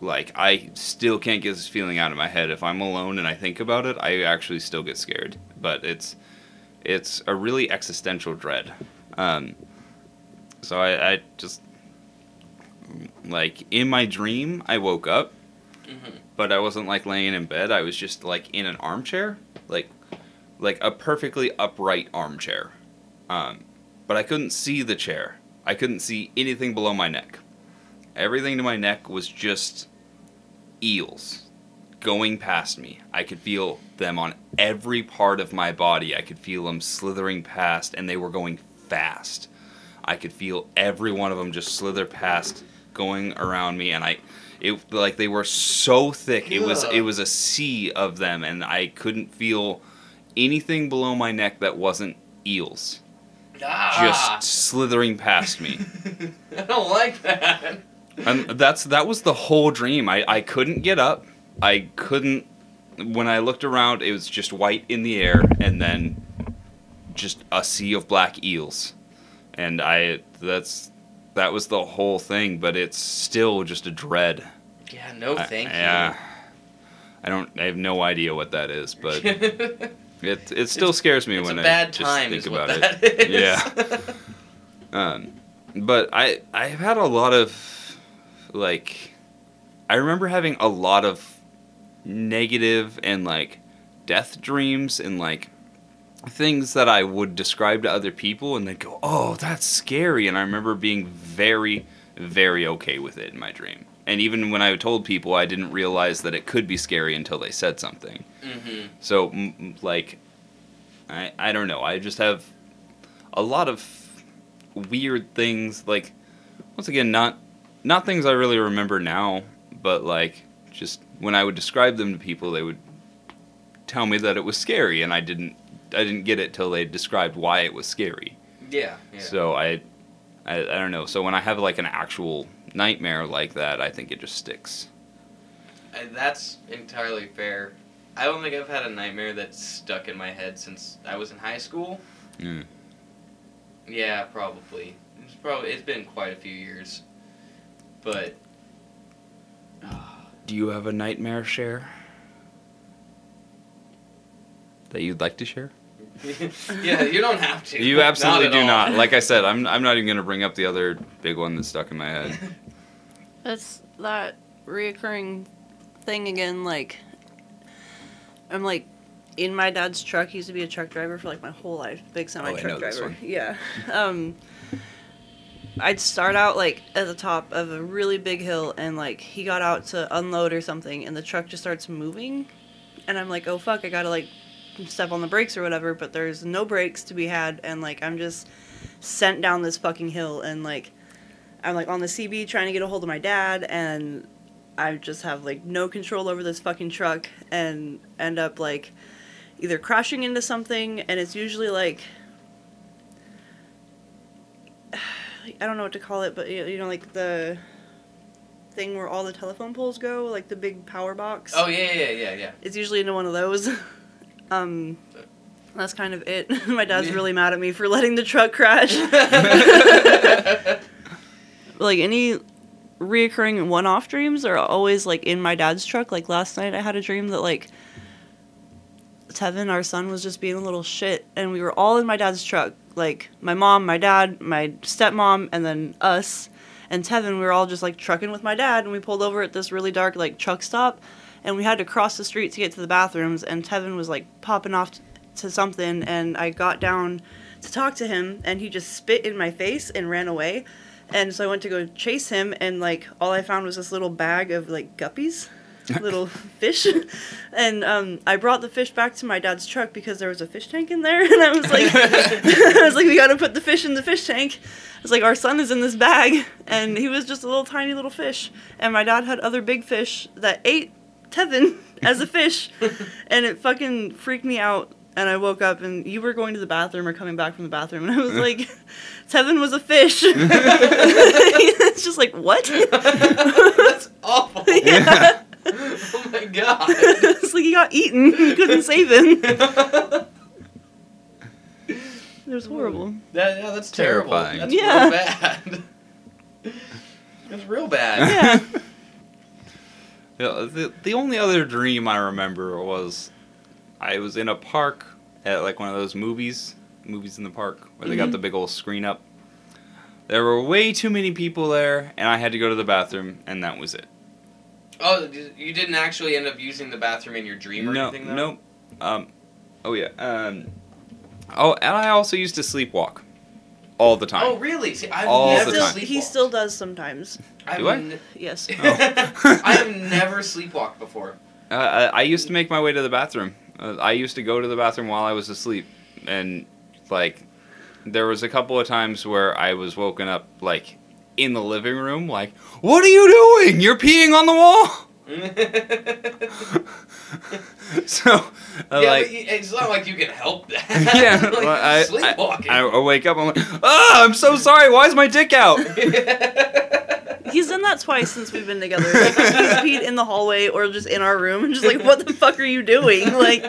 like I still can't get this feeling out of my head. If I'm alone and I think about it, I actually still get scared. But it's it's a really existential dread. Um, so I, I just like in my dream I woke up, Mhm. but I wasn't like laying in bed. I was just like in an armchair, like like a perfectly upright armchair. Um, but I couldn't see the chair. I couldn't see anything below my neck. Everything to my neck was just eels going past me. I could feel them on every part of my body. I could feel them slithering past, and they were going fast. I could feel every one of them just slither past, going around me, and I, it like they were so thick. It was it was a sea of them, and I couldn't feel anything below my neck that wasn't eels Ah. just slithering past me. I don't like that. And that's that was the whole dream. I, I couldn't get up. I couldn't when I looked around it was just white in the air and then just a sea of black eels. And I that's that was the whole thing, but it's still just a dread. Yeah, no, I- thank yeah. I don't I have no idea what that is, but it it still scares me it's when I bad just think about it. is. Yeah. Um, but I I've had a lot of like I remember having a lot of negative and like death dreams and like things that I would describe to other people and they'd go, "Oh, that's scary." And I remember being very very okay with it in my dream. And even when I told people, I didn't realize that it could be scary until they said something. hmm So, m- like, I I don't know. I just have a lot of weird things. Like, once again, not not things I really remember now, but like just when I would describe them to people, they would tell me that it was scary, and I didn't I didn't get it till they described why it was scary. Yeah, yeah. So I, I I don't know. So when I have like an actual nightmare like that, I think it just sticks. Uh, That's entirely fair. I don't think I've had a nightmare that's stuck in my head since I was in high school. Mm. Yeah, probably. It's probably it's been quite a few years, but Do you have a nightmare share that you'd like to share? yeah, you don't have to. You absolutely at do all. not. Like I said, I'm I'm not even gonna bring up the other big one that's stuck in my head. That's that reoccurring thing again. Like, I'm like in my dad's truck. He used to be a truck driver for like my whole life. Big semi Oh, I truck know this driver. one. Yeah. Um, I'd start out like at the top of a really big hill, and like he got out to unload or something, and the truck just starts moving, and I'm like, oh fuck, I gotta like step on the brakes or whatever, but there's no brakes to be had, and like I'm just sent down this fucking hill, and like I'm like on the CB trying to get a hold of my dad, and I just have like no control over this fucking truck, and end up like either crashing into something, and it's usually like I don't know what to call it, but you know like the thing where all the telephone poles go, like the big power box. Oh yeah, yeah, yeah, yeah. It's usually into one of those. um, that's kind of it. My dad's really mad at me for letting the truck crash. like any reoccurring one-off dreams are always like in my dad's truck. Like last night, I had a dream that like Tevin, our son, was just being a little shit, and we were all in my dad's truck. Like my mom, my dad, my stepmom, and then us. And Tevin, we were all just like trucking with my dad, and we pulled over at this really dark like truck stop, and we had to cross the street to get to the bathrooms. And Tevin was like popping off t- to something, and I got down to talk to him, and he just spit in my face and ran away. And so I went to go chase him, and like all I found was this little bag of like guppies. little fish, and um, I brought the fish back to my dad's truck because there was a fish tank in there, and I was like, I was like, we got to put the fish in the fish tank. I was like, our son is in this bag, and he was just a little tiny little fish, and my dad had other big fish that ate Tevin as a fish, and it fucking freaked me out. And I woke up, and you were going to the bathroom or coming back from the bathroom, and I was like, Tevin was a fish. it's just like what? That's awful. yeah. oh my god. it's like he got eaten. He couldn't save him. It was horrible. That, yeah, that's terrible. Terrifying. That's Yeah. real bad. That's real bad. Yeah. Yeah, the, the only other dream I remember was I was in a park at like one of those movies, movies in the park, where they got Mhm. the big old screen up. There were way too many people there, and I had to go to the bathroom, and that was it. Oh, you didn't actually end up using the bathroom in your dream or no, anything, though? nope. Um, oh yeah. Um, oh, and I also used to sleepwalk all the time. Oh, really? See, I've All he never the still, time. he still does sometimes. I've Do I? n- Yes. Oh. I have never sleepwalked before. Uh, I, I used to make my way to the bathroom. Uh, I used to go to the bathroom while I was asleep, and like, there was a couple of times where I was woken up like in the living room, like, "What are you doing? You're peeing on the wall." so, uh, yeah, like, but it's not like you can help that. yeah, like, well, I, sleepwalking. I, I wake up, I'm like, "Ah, I'm so sorry. Why is my dick out?" He's done that twice since we've been together. Like, he's peed in the hallway or just in our room. and Just like, what the fuck are you doing? Like,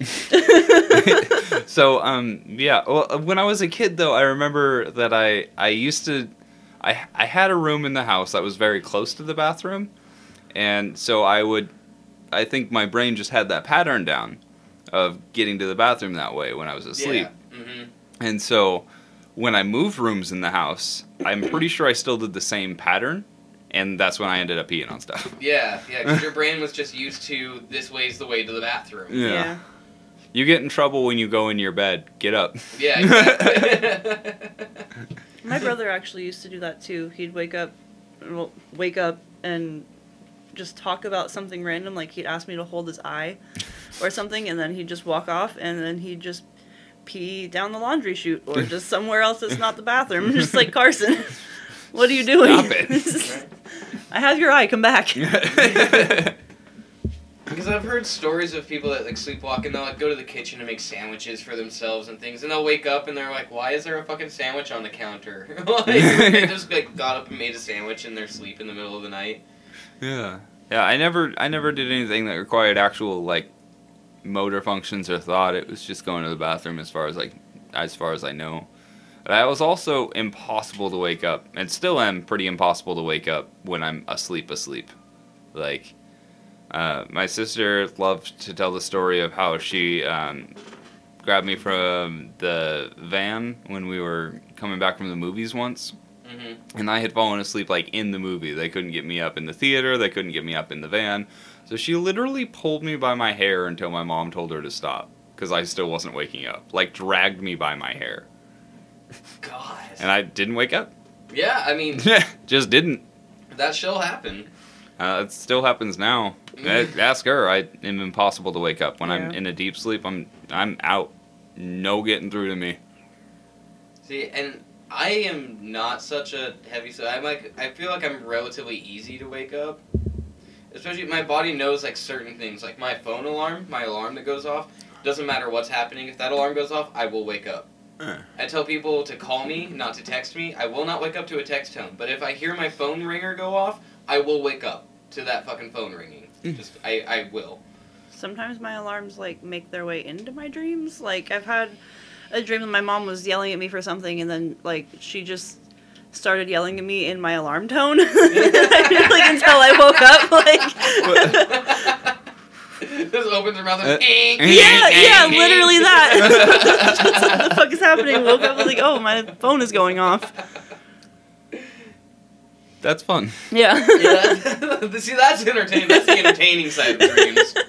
so um yeah well when i was a kid though i remember that i i used to i i had a room in the house that was very close to the bathroom and so i would i think my brain just had that pattern down of getting to the bathroom that way when i was asleep Yeah. hmm and so when i moved rooms in the house i'm pretty sure i still did the same pattern and that's when i ended up peeing on stuff Yeah, yeah, because your brain was just used to this way's the way to the bathroom. yeah. You get in trouble when you go in your bed get up Yeah, exactly. My brother actually used to do that too. He'd wake up, well, wake up and just talk about something random. Like he'd ask me to hold his eye or something, and then he'd just walk off, and then he'd just pee down the laundry chute or just somewhere else that's not the bathroom. just like Carson, what are you doing? Stop it. I have your eye. Come back. Because I've heard stories of people that like sleepwalk and they'll like go to the kitchen to make sandwiches for themselves and things, and they'll wake up and they're like, "Why is there a fucking sandwich on the counter?" like they just like got up and made a sandwich in their sleep in the middle of the night. Yeah. Yeah, I never I never did anything that required actual like motor functions or thought. It was just going to the bathroom as far as like as far as I know. But I was also impossible to wake up and still am pretty impossible to wake up when I'm asleep asleep. Like uh, my sister loved to tell the story of how she um, grabbed me from the van when we were coming back from the movies once hmm and I had fallen asleep like in the movie. They couldn't get me up in the theater. They couldn't get me up in the van. So she literally pulled me by my hair until my mom told her to stop because I still wasn't waking up. Like dragged me by my hair, God. and I didn't wake up. yeah, I mean Just didn't. that shall happen. Uh, it still happens now. Ask her. I am impossible to wake up when I'm in a deep sleep. I'm I'm out. No getting through to me. See, and I am not such a heavy sleeper. I'm like, I feel like I'm relatively easy to wake up. Especially, my body knows like certain things, like my phone alarm, my alarm that goes off. Doesn't matter what's happening. If that alarm goes off, I will wake up. Uh. I tell people to call me, not to text me. I will not wake up to a text tone. But if I hear my phone ringer go off, I will wake up to that fucking phone ringing. Mm. Just, I, I will. Sometimes my alarms like make their way into my dreams. Like I've had a dream that my mom was yelling at me for something, and then like she just started yelling at me in my alarm tone, like until I woke up. Like Just opens her mouth And, uh, and. Eh, eh, yeah, eh, yeah, literally that. Just, what the fuck is happening? Woke up, was like, oh, my phone is going off. That's fun. Yeah. yeah, see, that's entertaining. That's the entertaining side of dreams.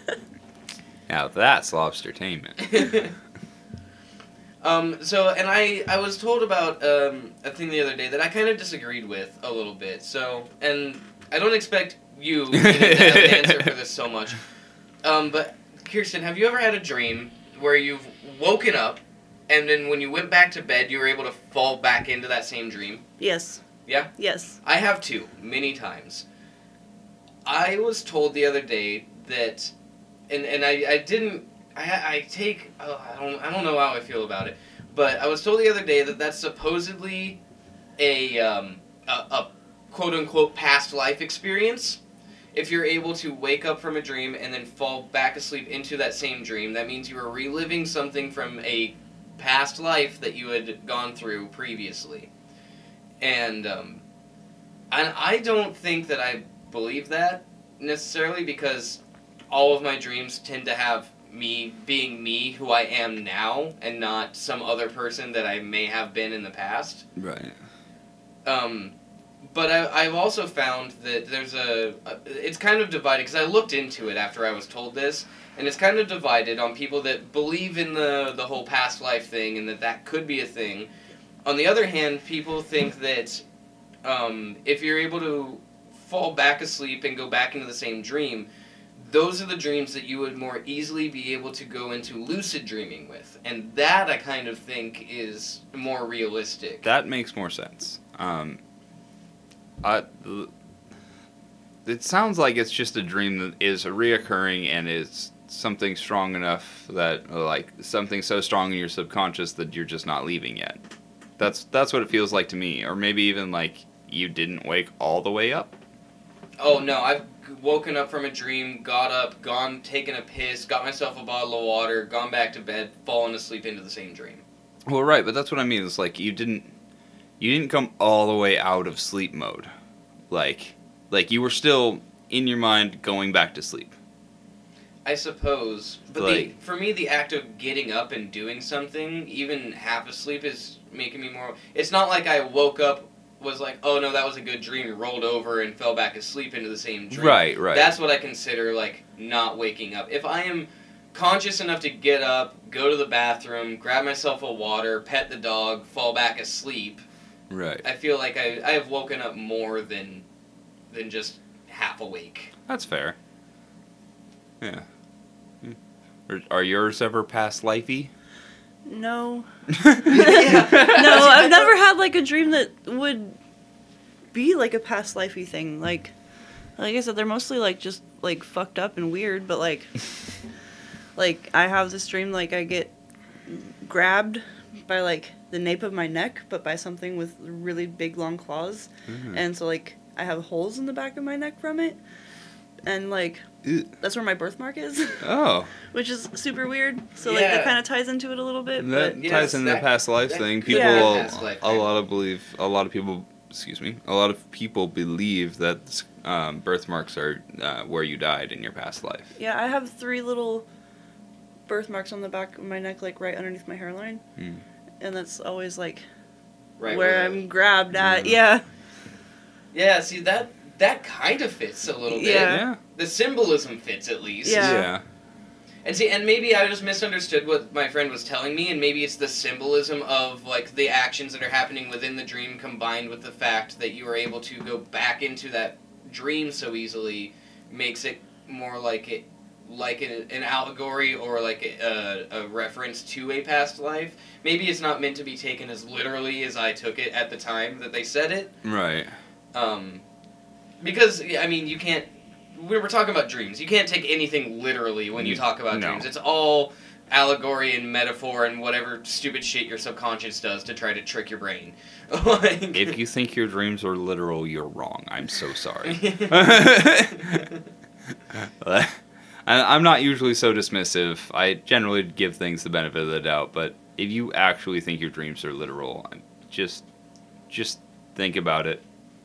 Now that's lobstertainment. um. So, and I, I was told about um a thing the other day that I kind of disagreed with a little bit. So, and I don't expect you to have an answer for this so much. Um, but Kiersten, have you ever had a dream where you've woken up, and then when you went back to bed, you were able to fall back into that same dream? Yes. Yeah? Yes. I have too, many times. I was told the other day that, and and I, I didn't. I, I take. Oh, I don't. I don't know how I feel about it, but I was told the other day that that's supposedly a um, a, a quote unquote past life experience. If you're able to wake up from a dream and then fall back asleep into that same dream, that means you are reliving something from a past life that you had gone through previously. And um, and I don't think that I believe that necessarily because all of my dreams tend to have me being me who I am now and not some other person that I may have been in the past. Right. Um, but I, I've also found that there's a, a it's kind of divided because I looked into it after I was told this, and it's kind of divided on people that believe in the the whole past life thing and that that could be a thing. On the other hand, people think that um, if you're able to fall back asleep and go back into the same dream, those are the dreams that you would more easily be able to go into lucid dreaming with, and that I kind of think is more realistic. That makes more sense. Um, I, it sounds like it's just a dream that is reoccurring and is something strong enough that, like, something so strong in your subconscious that you're just not leaving yet. That's that's what it feels like to me. Or maybe even like you didn't wake all the way up. Oh no, I've woken up from a dream, got up, gone, taken a piss, got myself a bottle of water, gone back to bed, fallen asleep into the same dream. Well, right, but that's what I mean. It's like you didn't you didn't come all the way out of sleep mode. Like like you were still in your mind going back to sleep. I suppose, but Like- the, for me, the act of getting up and doing something, even half asleep, is making me more. It's not like I woke up, was like, oh no, that was a good dream, rolled over and fell back asleep into the same dream. Right, right. That's what I consider like not waking up. If I am conscious enough to get up, go to the bathroom, grab myself a water, pet the dog, fall back asleep, right. I feel like I I have woken up more than than just half awake. That's fair. Yeah. Hmm. Are, are yours ever past lifey? No. No, I've never had like a dream that would be like a past lifey thing. Like, like I said, they're mostly like just like fucked up and weird. But like, like I have this dream like I get grabbed by like the nape of my neck, but by something with really big long claws, Mhm. and so like I have holes in the back of my neck from it, and like Ew. that's where my birthmark is, Oh, which is super weird. So like Yeah. that kind of ties into it a little bit. that but Yes, ties into the past life that thing. People, be a life a thing. lot of believe, a lot of people, excuse me, a lot of people believe that um, birthmarks are uh, where you died in your past life. Yeah, I have three little birthmarks on the back of my neck, like right underneath my hairline, Hmm. and that's always like Right where the- I'm grabbed at. Mhm. Yeah, Yeah, see that that kind of fits a little bit. Yeah. Yeah. The symbolism fits at least. Yeah. Yeah. And see, and maybe I just misunderstood what my friend was telling me, and maybe it's the symbolism of like the actions that are happening within the dream combined with the fact that you are able to go back into that dream so easily makes it more like it like an, an allegory or like a, a, a reference to a past life. Maybe it's not meant to be taken as literally as I took it at the time that they said it. Right. Um, because I mean, you can't. We were talking about dreams. You can't take anything literally when you talk about No. dreams. It's all allegory and metaphor and whatever stupid shit your subconscious does to try to trick your brain. like, If you think your dreams are literal, you're wrong. I'm so sorry. I'm not usually so dismissive. I generally give things the benefit of the doubt, but if you actually think your dreams are literal, just just think about it.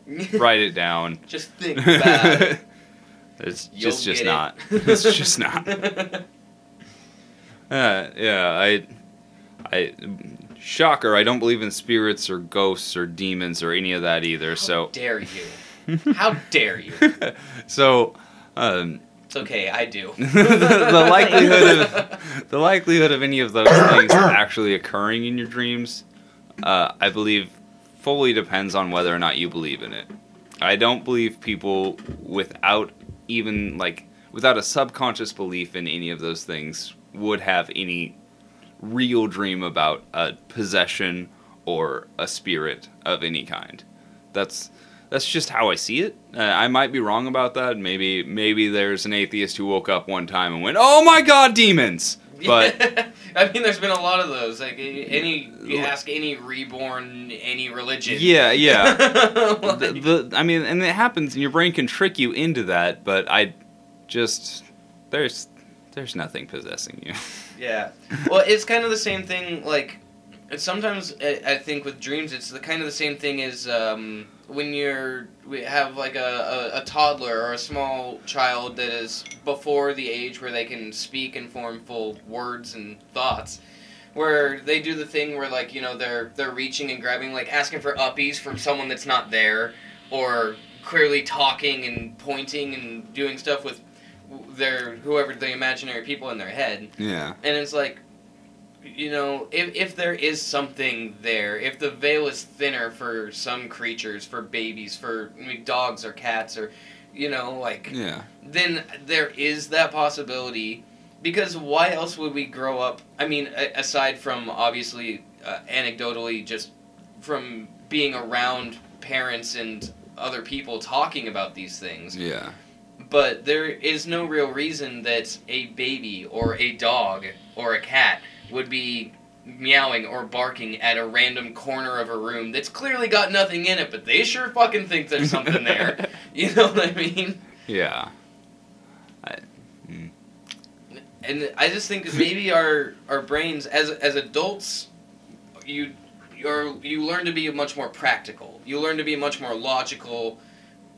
Write it down. Just think about it. it's You'll just just get it. not. It's just not. Uh, yeah, I I shocker, I don't believe in spirits or ghosts or demons or any of that either. How So dare you? How dare you? so um It's okay, I do. the, the likelihood of the likelihood of any of those things actually occurring in your dreams, uh, I believe, fully depends on whether or not you believe in it. I don't believe people without even like without a subconscious belief in any of those things would have any real dream about a possession or a spirit of any kind. That's that's just how I see it. Uh, I might be wrong about that. Maybe maybe there's an atheist who woke up one time and went, "Oh my God, demons!" But I mean, there's been a lot of those. Like any, you ask any reborn, any religion. yeah, yeah. Like- the, the I mean, and it happens, and your brain can trick you into that. But I just there's there's nothing possessing you. Yeah. Well, it's kind of the same thing. Like, it's sometimes I, I think with dreams, it's the kind of the same thing as um, when you're we have like a, a, a toddler or a small child that is before the age where they can speak and form full words and thoughts. Where they do the thing where like you know they're they're reaching and grabbing like asking for uppies from someone that's not there, or clearly talking and pointing and doing stuff with their whoever the imaginary people in their head Yeah. and it's like you know if, if there is something there if the veil is thinner for some creatures for babies for I mean, dogs or cats or you know like Yeah. then there is that possibility because why else would we grow up i mean a- aside from obviously uh, anecdotally just from being around parents and other people talking about these things Yeah. but there is no real reason that a baby or a dog or a cat would be meowing or barking at a random corner of a room that's clearly got nothing in it, but they sure fucking think there's something there. You know what I mean? Yeah. Hmm. And I just think maybe our our brains as as adults, you you're you learn to be much more practical. You learn to be much more logical.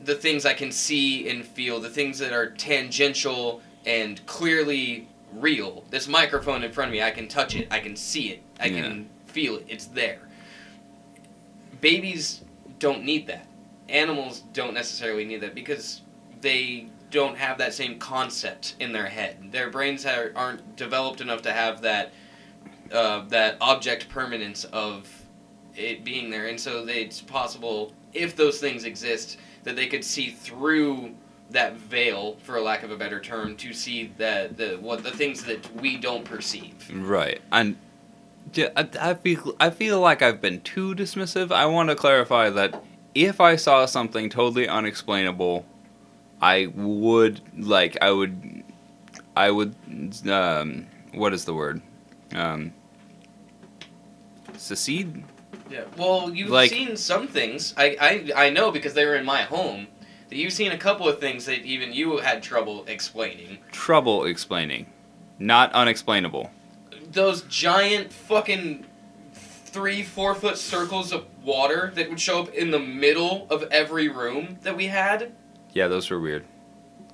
The things I can see and feel, the things that are tangential and clearly real. This microphone in front of me, I can touch it, I can see it, I can feel it. It's there. Babies don't need that. Animals don't necessarily need that because they don't have that same concept in their head. Their brains are, aren't developed enough to have that uh, that object permanence of it being there, and so they, it's possible if those things exist that they could see through that veil, for a lack of a better term, to see the the what the things that we don't perceive. Right. And I, I feel I feel like I've been too dismissive. I want to clarify that if I saw something totally unexplainable, I would like I would I would um what is the word? Um secede? Yeah. Well, you've Like- seen some things. I, I I know because they were in my home. That you've seen a couple of things that even you had trouble explaining. Trouble explaining. Not unexplainable. Those giant fucking three, four foot circles of water that would show up in the middle of every room that we had, Yeah, those were weird.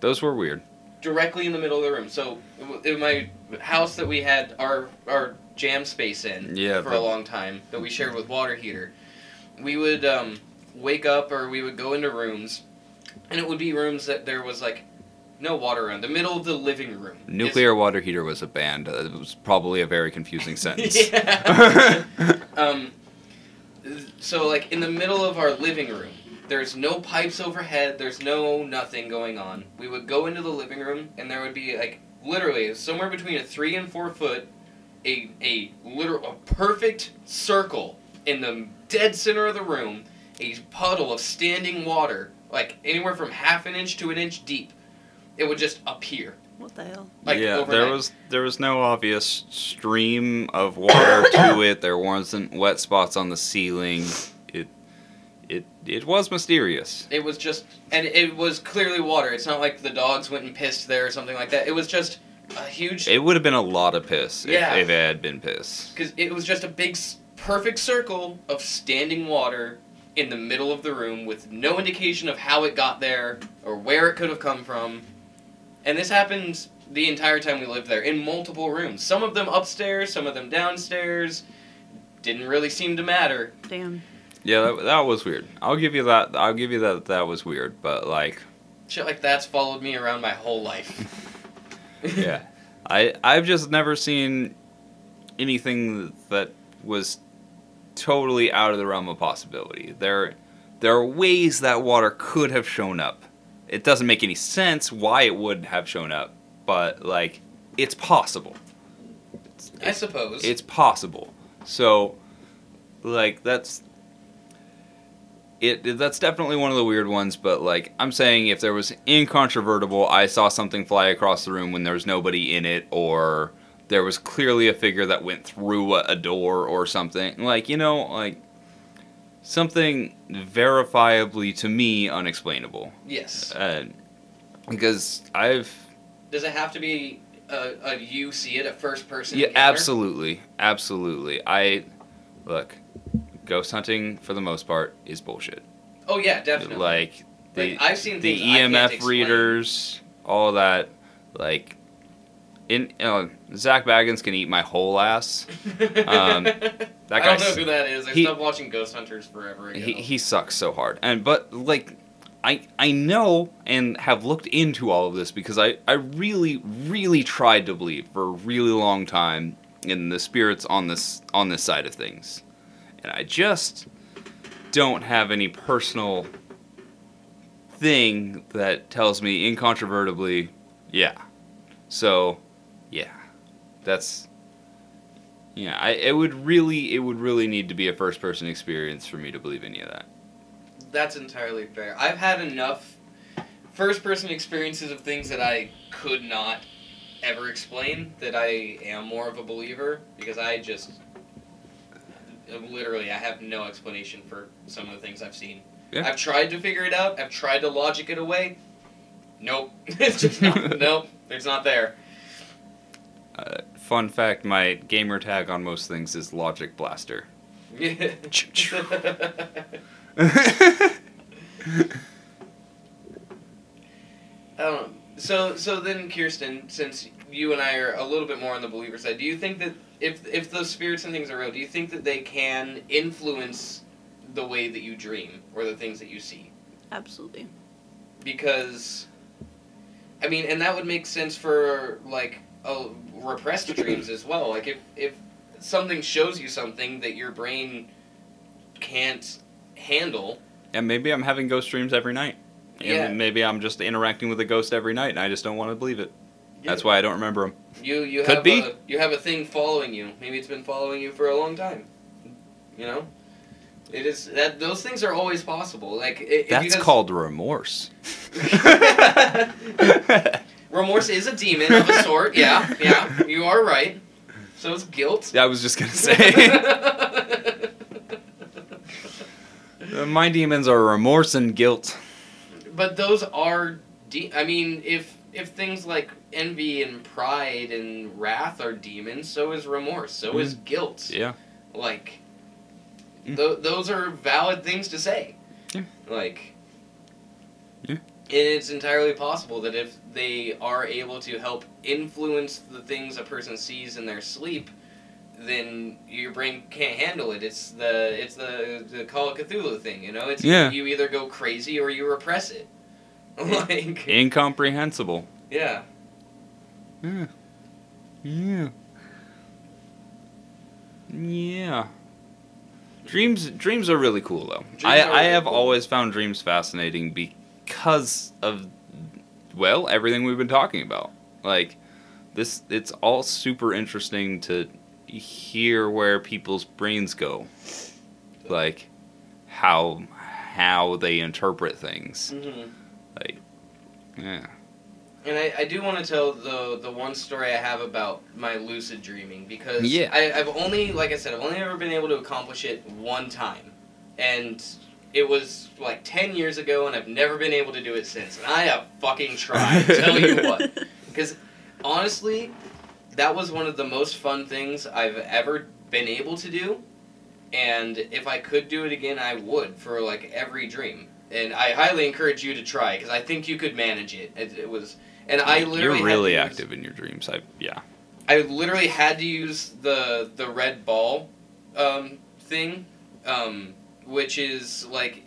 Those were weird. directly in the middle of the room. So in my house that we had our our jam space in Yeah, for but- a long time that we shared with water heater, we would um, wake up or we would go into rooms, and it would be rooms that there was like no water around. The middle of the living room. is- Nuclear water heater was a band. Uh, it was probably a very confusing sentence. yeah. um, so like in the middle of our living room, there's no pipes overhead. There's no nothing going on. We would go into the living room, and there would be like literally somewhere between a three and four foot, a a literal a perfect circle in the dead center of the room, a puddle of standing water, like anywhere from half an inch to an inch deep. It would just appear. What the hell? Like yeah, overnight. there was there was no obvious stream of water to it. There wasn't wet spots on the ceiling. It it it was mysterious. It was just, and it was clearly water. It's not like the dogs went and pissed there or something like that. It was just a huge, It would have been a lot of piss if, Yeah. if it had been piss. because it was just a big, perfect circle of standing water in the middle of the room with no indication of how it got there or where it could have come from. And this happened the entire time we lived there in multiple rooms. Some of them upstairs, some of them downstairs. Didn't really seem to matter. Damn. Yeah, that, that was weird. I'll give you that. I'll give you that. That was weird. But like, Shit like that's followed me around my whole life. yeah, I I've just never seen anything that was totally out of the realm of possibility. There there are ways that water could have shown up. It doesn't make any sense why it would have shown up, but like it's possible. I suppose. It's possible. So like that's it that's definitely one of the weird ones, but like I'm saying if there was incontrovertible, I saw something fly across the room when there was nobody in it or there was clearly a figure that went through a, a door or something. Like, you know, like something verifiably to me unexplainable. yes. Uh, because I've Does it have to be a, a you see it, a first person? yeah, encounter? absolutely, absolutely. I look, ghost hunting for the most part is bullshit. Oh yeah, definitely. Like the Like, I've seen the things I can't EMF readers, all that. Like, in know, Zak Bagans can eat my whole ass. Um, That I don't know who that is. I he- stopped watching Ghost Hunters forever ago. he he sucks so hard. And but like, I I know and have looked into all of this because I I really really tried to believe for a really long time in the spirits on this on this side of things, and I just don't have any personal thing that tells me incontrovertibly, yeah. So, yeah, that's yeah. I it would really it would really need to be a first person experience for me to believe any of that. That's entirely fair. I've had enough first person experiences of things that I could not ever explain that I am more of a believer because I just literally I have no explanation for some of the things I've seen. Yeah. I've tried to figure it out. I've tried to logic it away. Nope. it's just not. nope. It's not there. Uh, fun fact: my gamer tag on most things is Logic Blaster. Um, so so then Kiersten, since you and I are a little bit more on the believer side, do you think that if if those spirits and things are real, do you think that they can influence the way that you dream or the things that you see? Absolutely. Because I mean, and that would make sense for like uh, repressed dreams as well. Like if if something shows you something that your brain can't handle, and maybe I'm having ghost dreams every night. And Yeah. maybe I'm just interacting with a ghost every night, and I just don't want to believe it. That's why I don't remember them. You you Could have be. a you have a thing following you. Maybe it's been following you for a long time. You know, it is that those things are always possible. Like it, That's because- called remorse. remorse is a demon of a sort. Yeah, yeah, you are right. So is guilt. Yeah, I was just gonna say, uh, my demons are remorse and guilt. but those are de- I mean, if if things like envy and pride and wrath are demons, so is remorse. So is guilt. Yeah. Like, Mm. th- those are valid things to say. Yeah. Like, Yeah. And it's entirely possible that if they are able to help influence the things a person sees in their sleep, then your brain can't handle it. It's the it's the the Call of Cthulhu thing, you know. It's Yeah. you either go crazy or you repress it. like, Incomprehensible. yeah. Yeah. Yeah. Yeah. Dreams dreams are really cool though. Dreams I, are I really have cool. always found dreams fascinating because of well, everything we've been talking about. Like this it's all super interesting to hear where people's brains go. Like how how they interpret things. hmm Like yeah. And I, I do want to tell the the one story I have about my lucid dreaming because Yeah. I, I've only like I said I've only ever been able to accomplish it one time, and it was like ten years ago, and I've never been able to do it since. And I have fucking tried. tell you what, because honestly, that was one of the most fun things I've ever been able to do, and if I could do it again, I would for like every dream. And I highly encourage you to try because I think you could manage it. It, it was, and I literally You're really use- active in your dreams. I yeah. I literally had to use the the red ball um, thing, um, which is like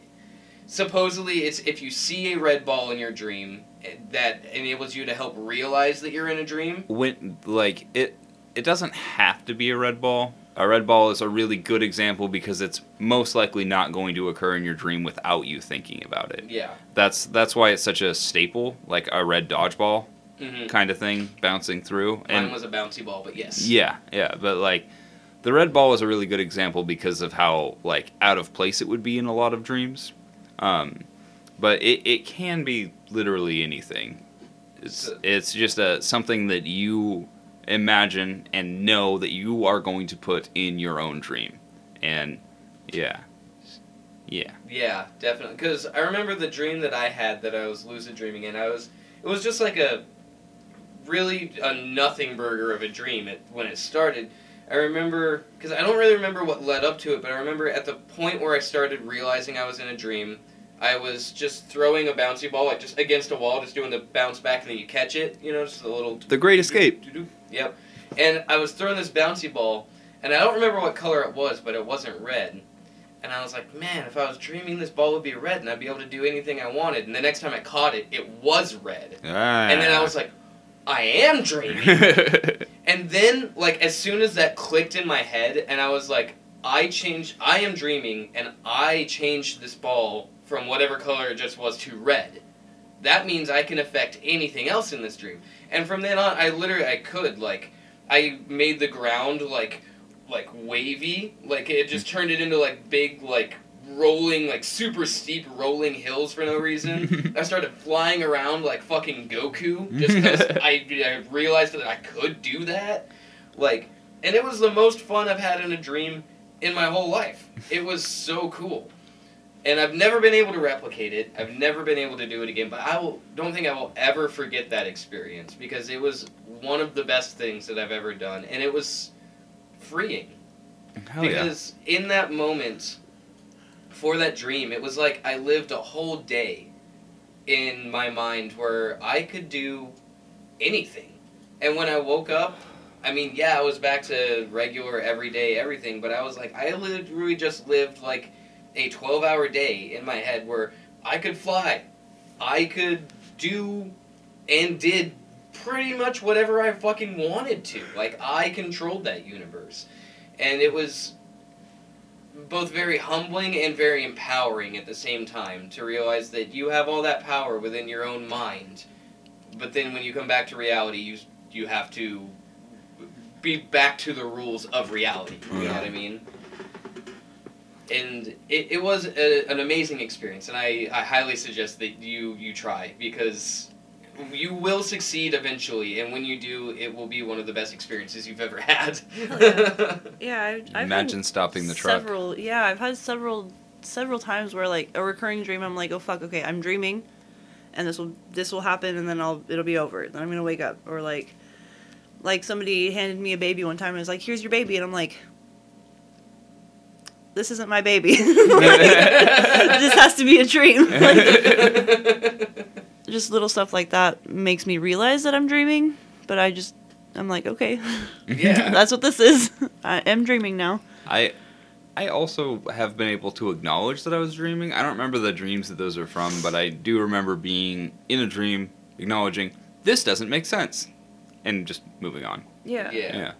supposedly it's if you see a red ball in your dream eh, that enables you to help realize that you're in a dream. when like it it doesn't have to be a red ball a red ball is a really good example because it's most likely not going to occur in your dream without you thinking about it. Yeah. That's that's why it's such a staple, like a red dodgeball hmm kind of thing bouncing through. Mine was a bouncy ball, but yes. Yeah, yeah, but like the red ball is a really good example because of how like out of place it would be in a lot of dreams. Um, but it, it can be literally anything. It's it's just a something that you imagine and know that you are going to put in your own dream, and yeah, yeah, Yeah, definitely. Because I remember the dream that I had that I was lucid dreaming in. I was, it was just like a really a nothing burger of a dream it, when it started. I remember because I don't really remember what led up to it, but I remember at the point where I started realizing I was in a dream, I was just throwing a bouncy ball like just against a wall, just doing the bounce back, and then you catch it. You know, just a little the Great Escape. Yep. And I was throwing this bouncy ball, and I don't remember what color it was, but it wasn't red. And I was like, man, if I was dreaming this ball would be red and I'd be able to do anything I wanted. And the next time I caught it, it was red. Ah. And then I was like, I am dreaming. and then, like, as soon as that clicked in my head, and I was like, I changed, I am dreaming, and I changed this ball from whatever color it just was to red. That means I can affect anything else in this dream. And from then on, I literally, I could, like, I made the ground, like, like wavy. Like, it just mm. turned it into, like, big, like, rolling, like, super steep rolling hills for no reason. I started flying around like fucking Goku just because I, I realized that I could do that. Like, and it was the most fun I've had in a dream in my whole life. It was so cool. And I've never been able to replicate it. I've never been able to do it again, but I will, don't think I will ever forget that experience because it was one of the best things that I've ever done. And it was freeing Hell yeah. because in that moment for that dream it was like i lived a whole day in my mind where i could do anything. And when i woke up i mean yeah i was back to regular everyday everything but i was like i literally just lived like a 12 hour day in my head where i could fly. I could do and did pretty much whatever i fucking wanted to. Like i controlled that universe. And it was both very humbling and very empowering at the same time to realize that you have all that power within your own mind. But then when you come back to reality you you have to be back to the rules of reality. You know what i mean? And it, it was a, an amazing experience and I, I highly suggest that you you try because you will succeed eventually and when you do it will be one of the best experiences you've ever had oh, Yeah, I've, I've Imagine had stopping the truck. Several, yeah, I've had several, several times where like a recurring dream. I'm like, oh fuck, okay, I'm dreaming, and this will this will happen, and then I'll it'll be over. Then I'm gonna wake up, or like, like somebody handed me a baby one time and was like, here's your baby, and I'm like, this isn't my baby. this has to be a dream. Like, just little stuff like that makes me realize that I'm dreaming, but I just I'm like, okay, Yeah. that's what this is. I am dreaming now. I I also have been able to acknowledge that I was dreaming. I don't remember the dreams that those are from, but I do remember being in a dream, acknowledging this doesn't make sense, and just moving on. Yeah. yeah Yeah.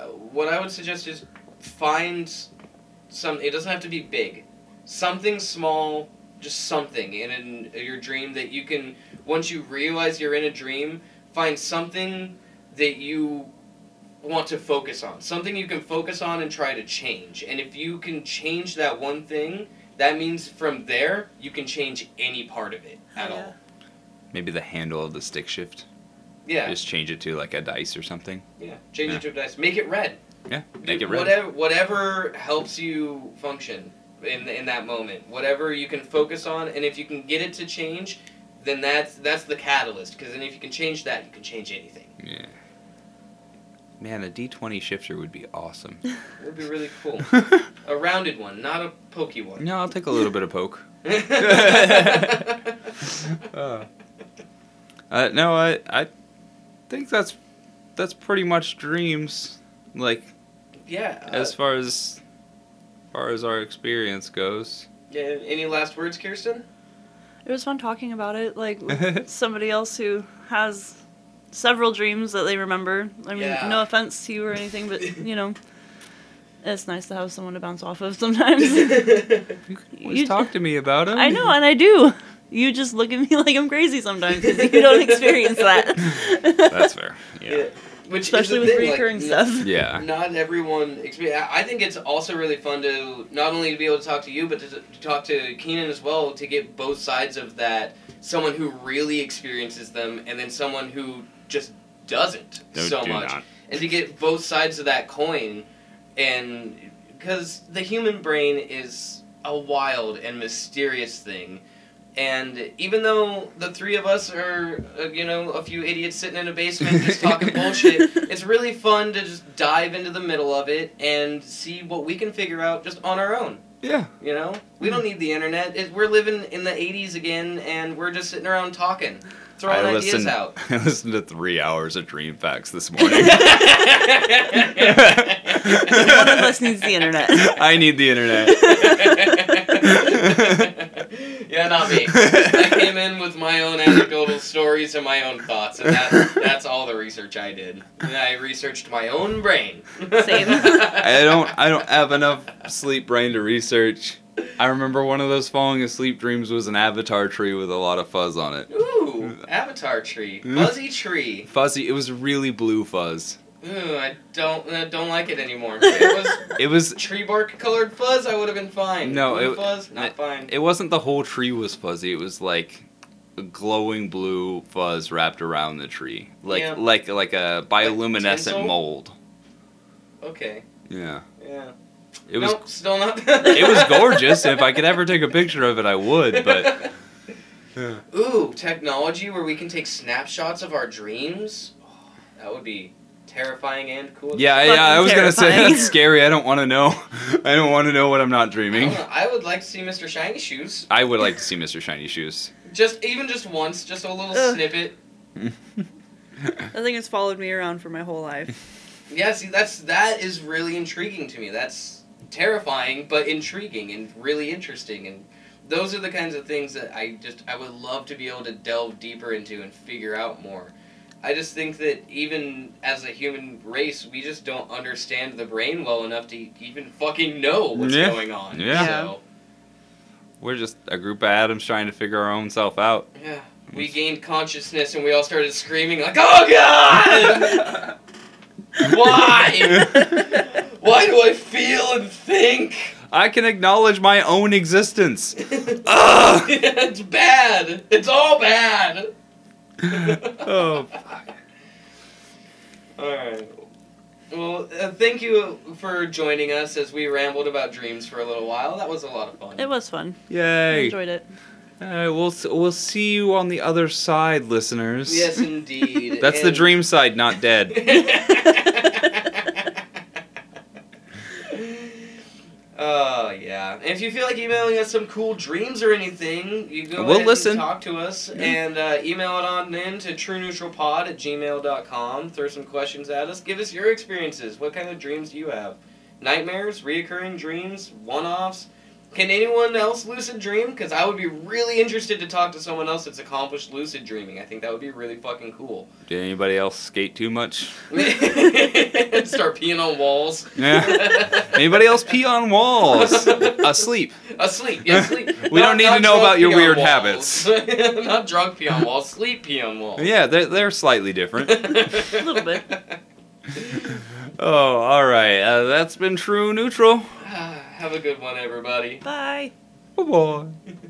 Uh, what I would suggest is find some. It doesn't have to be big. Something small, just something in an, your dream that you can. Once you realize you're in a dream, find something that you want to focus on. Something you can focus on and try to change. And if you can change that one thing, that means from there you can change any part of it at Yeah. all. Maybe the handle of the stick shift. Yeah. Just change it to like a dice or something. Yeah. Change Yeah. it to a dice. Make it red. Yeah. Make it red. Whatever, whatever helps you function in in that moment. Whatever you can focus on, and if you can get it to change, then that's that's the catalyst. Because then if you can change that, you can change anything. Yeah. Man, a D twenty shifter would be awesome. It would be really cool. a rounded one, not a pokey one. no, I'll take a little bit of poke. Uh, uh, no, I I think that's that's pretty much dreams. Like yeah. uh, as far as far as our experience goes. yeah. Any last words, Kiersten? It was fun talking about it, like with somebody else who has several dreams that they remember. I mean, Yeah. no offense to you or anything, but you know, it's nice to have someone to bounce off of sometimes. You can always You- talk to me about him. I know, and I do. You just look at me like I'm crazy sometimes because you don't experience that. That's fair. Yeah. Yeah. Which is Especially with thing, like, recurring n- stuff. Yeah. Not everyone experience. I I think it's also really fun to not only to be able to talk to you, but to, to talk to Keenan as well to get both sides of that. Someone who really experiences them, and then someone who just doesn't No, so do much, not. and to get both sides of that coin, and because the human brain is a wild and mysterious thing. And even though the three of us are, uh, you know, a few idiots sitting in a basement just talking bullshit, it's really fun to just dive into the middle of it and see what we can figure out just on our own. Yeah. You know, we don't need the internet. It, we're living in the '80s again, and we're just sitting around talking, throwing I ideas listened, out. I listened to three hours of Dream Facts this morning. One of us needs the internet. I need the internet. yeah, not me. I came in with my own anecdotal stories and my own thoughts, and that, that's all the research I did. And I researched my own brain. Same. I don't I don't have enough sleep brain to research. I remember one of those falling asleep dreams was an avatar tree with a lot of fuzz on it. Ooh, avatar tree, mm. fuzzy tree. Fuzzy, it was really blue fuzz. Ooh, I don't uh, don't like it anymore. It was It was tree bark colored fuzz, I would have been fine. No, Blue it- fuzz, not fine. it wasn't the whole tree was fuzzy. It was like a glowing blue fuzz wrapped around the tree. Like Yeah. like like a bioluminescent tinsel? mold. okay, Yeah. yeah. It was nope, still not. it was gorgeous. if I could ever take a picture of it, I would, but yeah. Ooh, technology where we can take snapshots of our dreams. Oh, that would be terrifying and cool. Yeah, yeah, I Fucking was gonna say terrifying. that's scary. I don't want to know. I don't want to know what I'm not dreaming. don't I would like to see Mr. Shiny Shoes. I would like to see Mr. Shiny Shoes. Just even just once, just a little Ugh. snippet. I think it's followed me around for my whole life. Yeah, see, that's that is really intriguing to me. That's terrifying, but intriguing and really interesting. And those are the kinds of things that I just I would love to be able to delve deeper into and figure out more. I just think that even as a human race, we just don't understand the brain well enough to even fucking know what's Yeah. going on. Yeah. So, We're just a group of atoms trying to figure our own self out. yeah. We gained consciousness and we all started screaming like, "Oh God! Why? Why do I feel and think?" I can acknowledge my own existence. Ugh! it's bad. It's all bad. oh, fuck. All right. Well, uh, thank you for joining us as we rambled about dreams for a little while. That was a lot of fun. It was fun. I yay! enjoyed it. All right, we'll we'll see you on the other side, listeners. Yes, indeed. That's the dream side, not dead. Oh yeah. And if you feel like emailing us some cool dreams or anything, you go We'll ahead listen. and talk to us and uh, email it on in to trueneutralpod at gmail.com. Throw some questions at us. Give us your experiences. What kind of dreams do you have? Nightmares, reoccurring dreams, one-offs. Can anyone else lucid dream? Because I would be really interested to talk to someone else that's accomplished lucid dreaming. I think that would be really fucking cool. Did anybody else skate too much? Start peeing on walls. Yeah. Anybody else pee on walls? Asleep. Asleep. Yeah, sleep. We don't need to know about your weird walls. habits. not drunk pee on walls. Sleep pee on walls. Yeah, they're, they're slightly different. a little bit. Oh, all right. Uh, that's been True Neutral. Have a good one, everybody. Bye. Bye bye.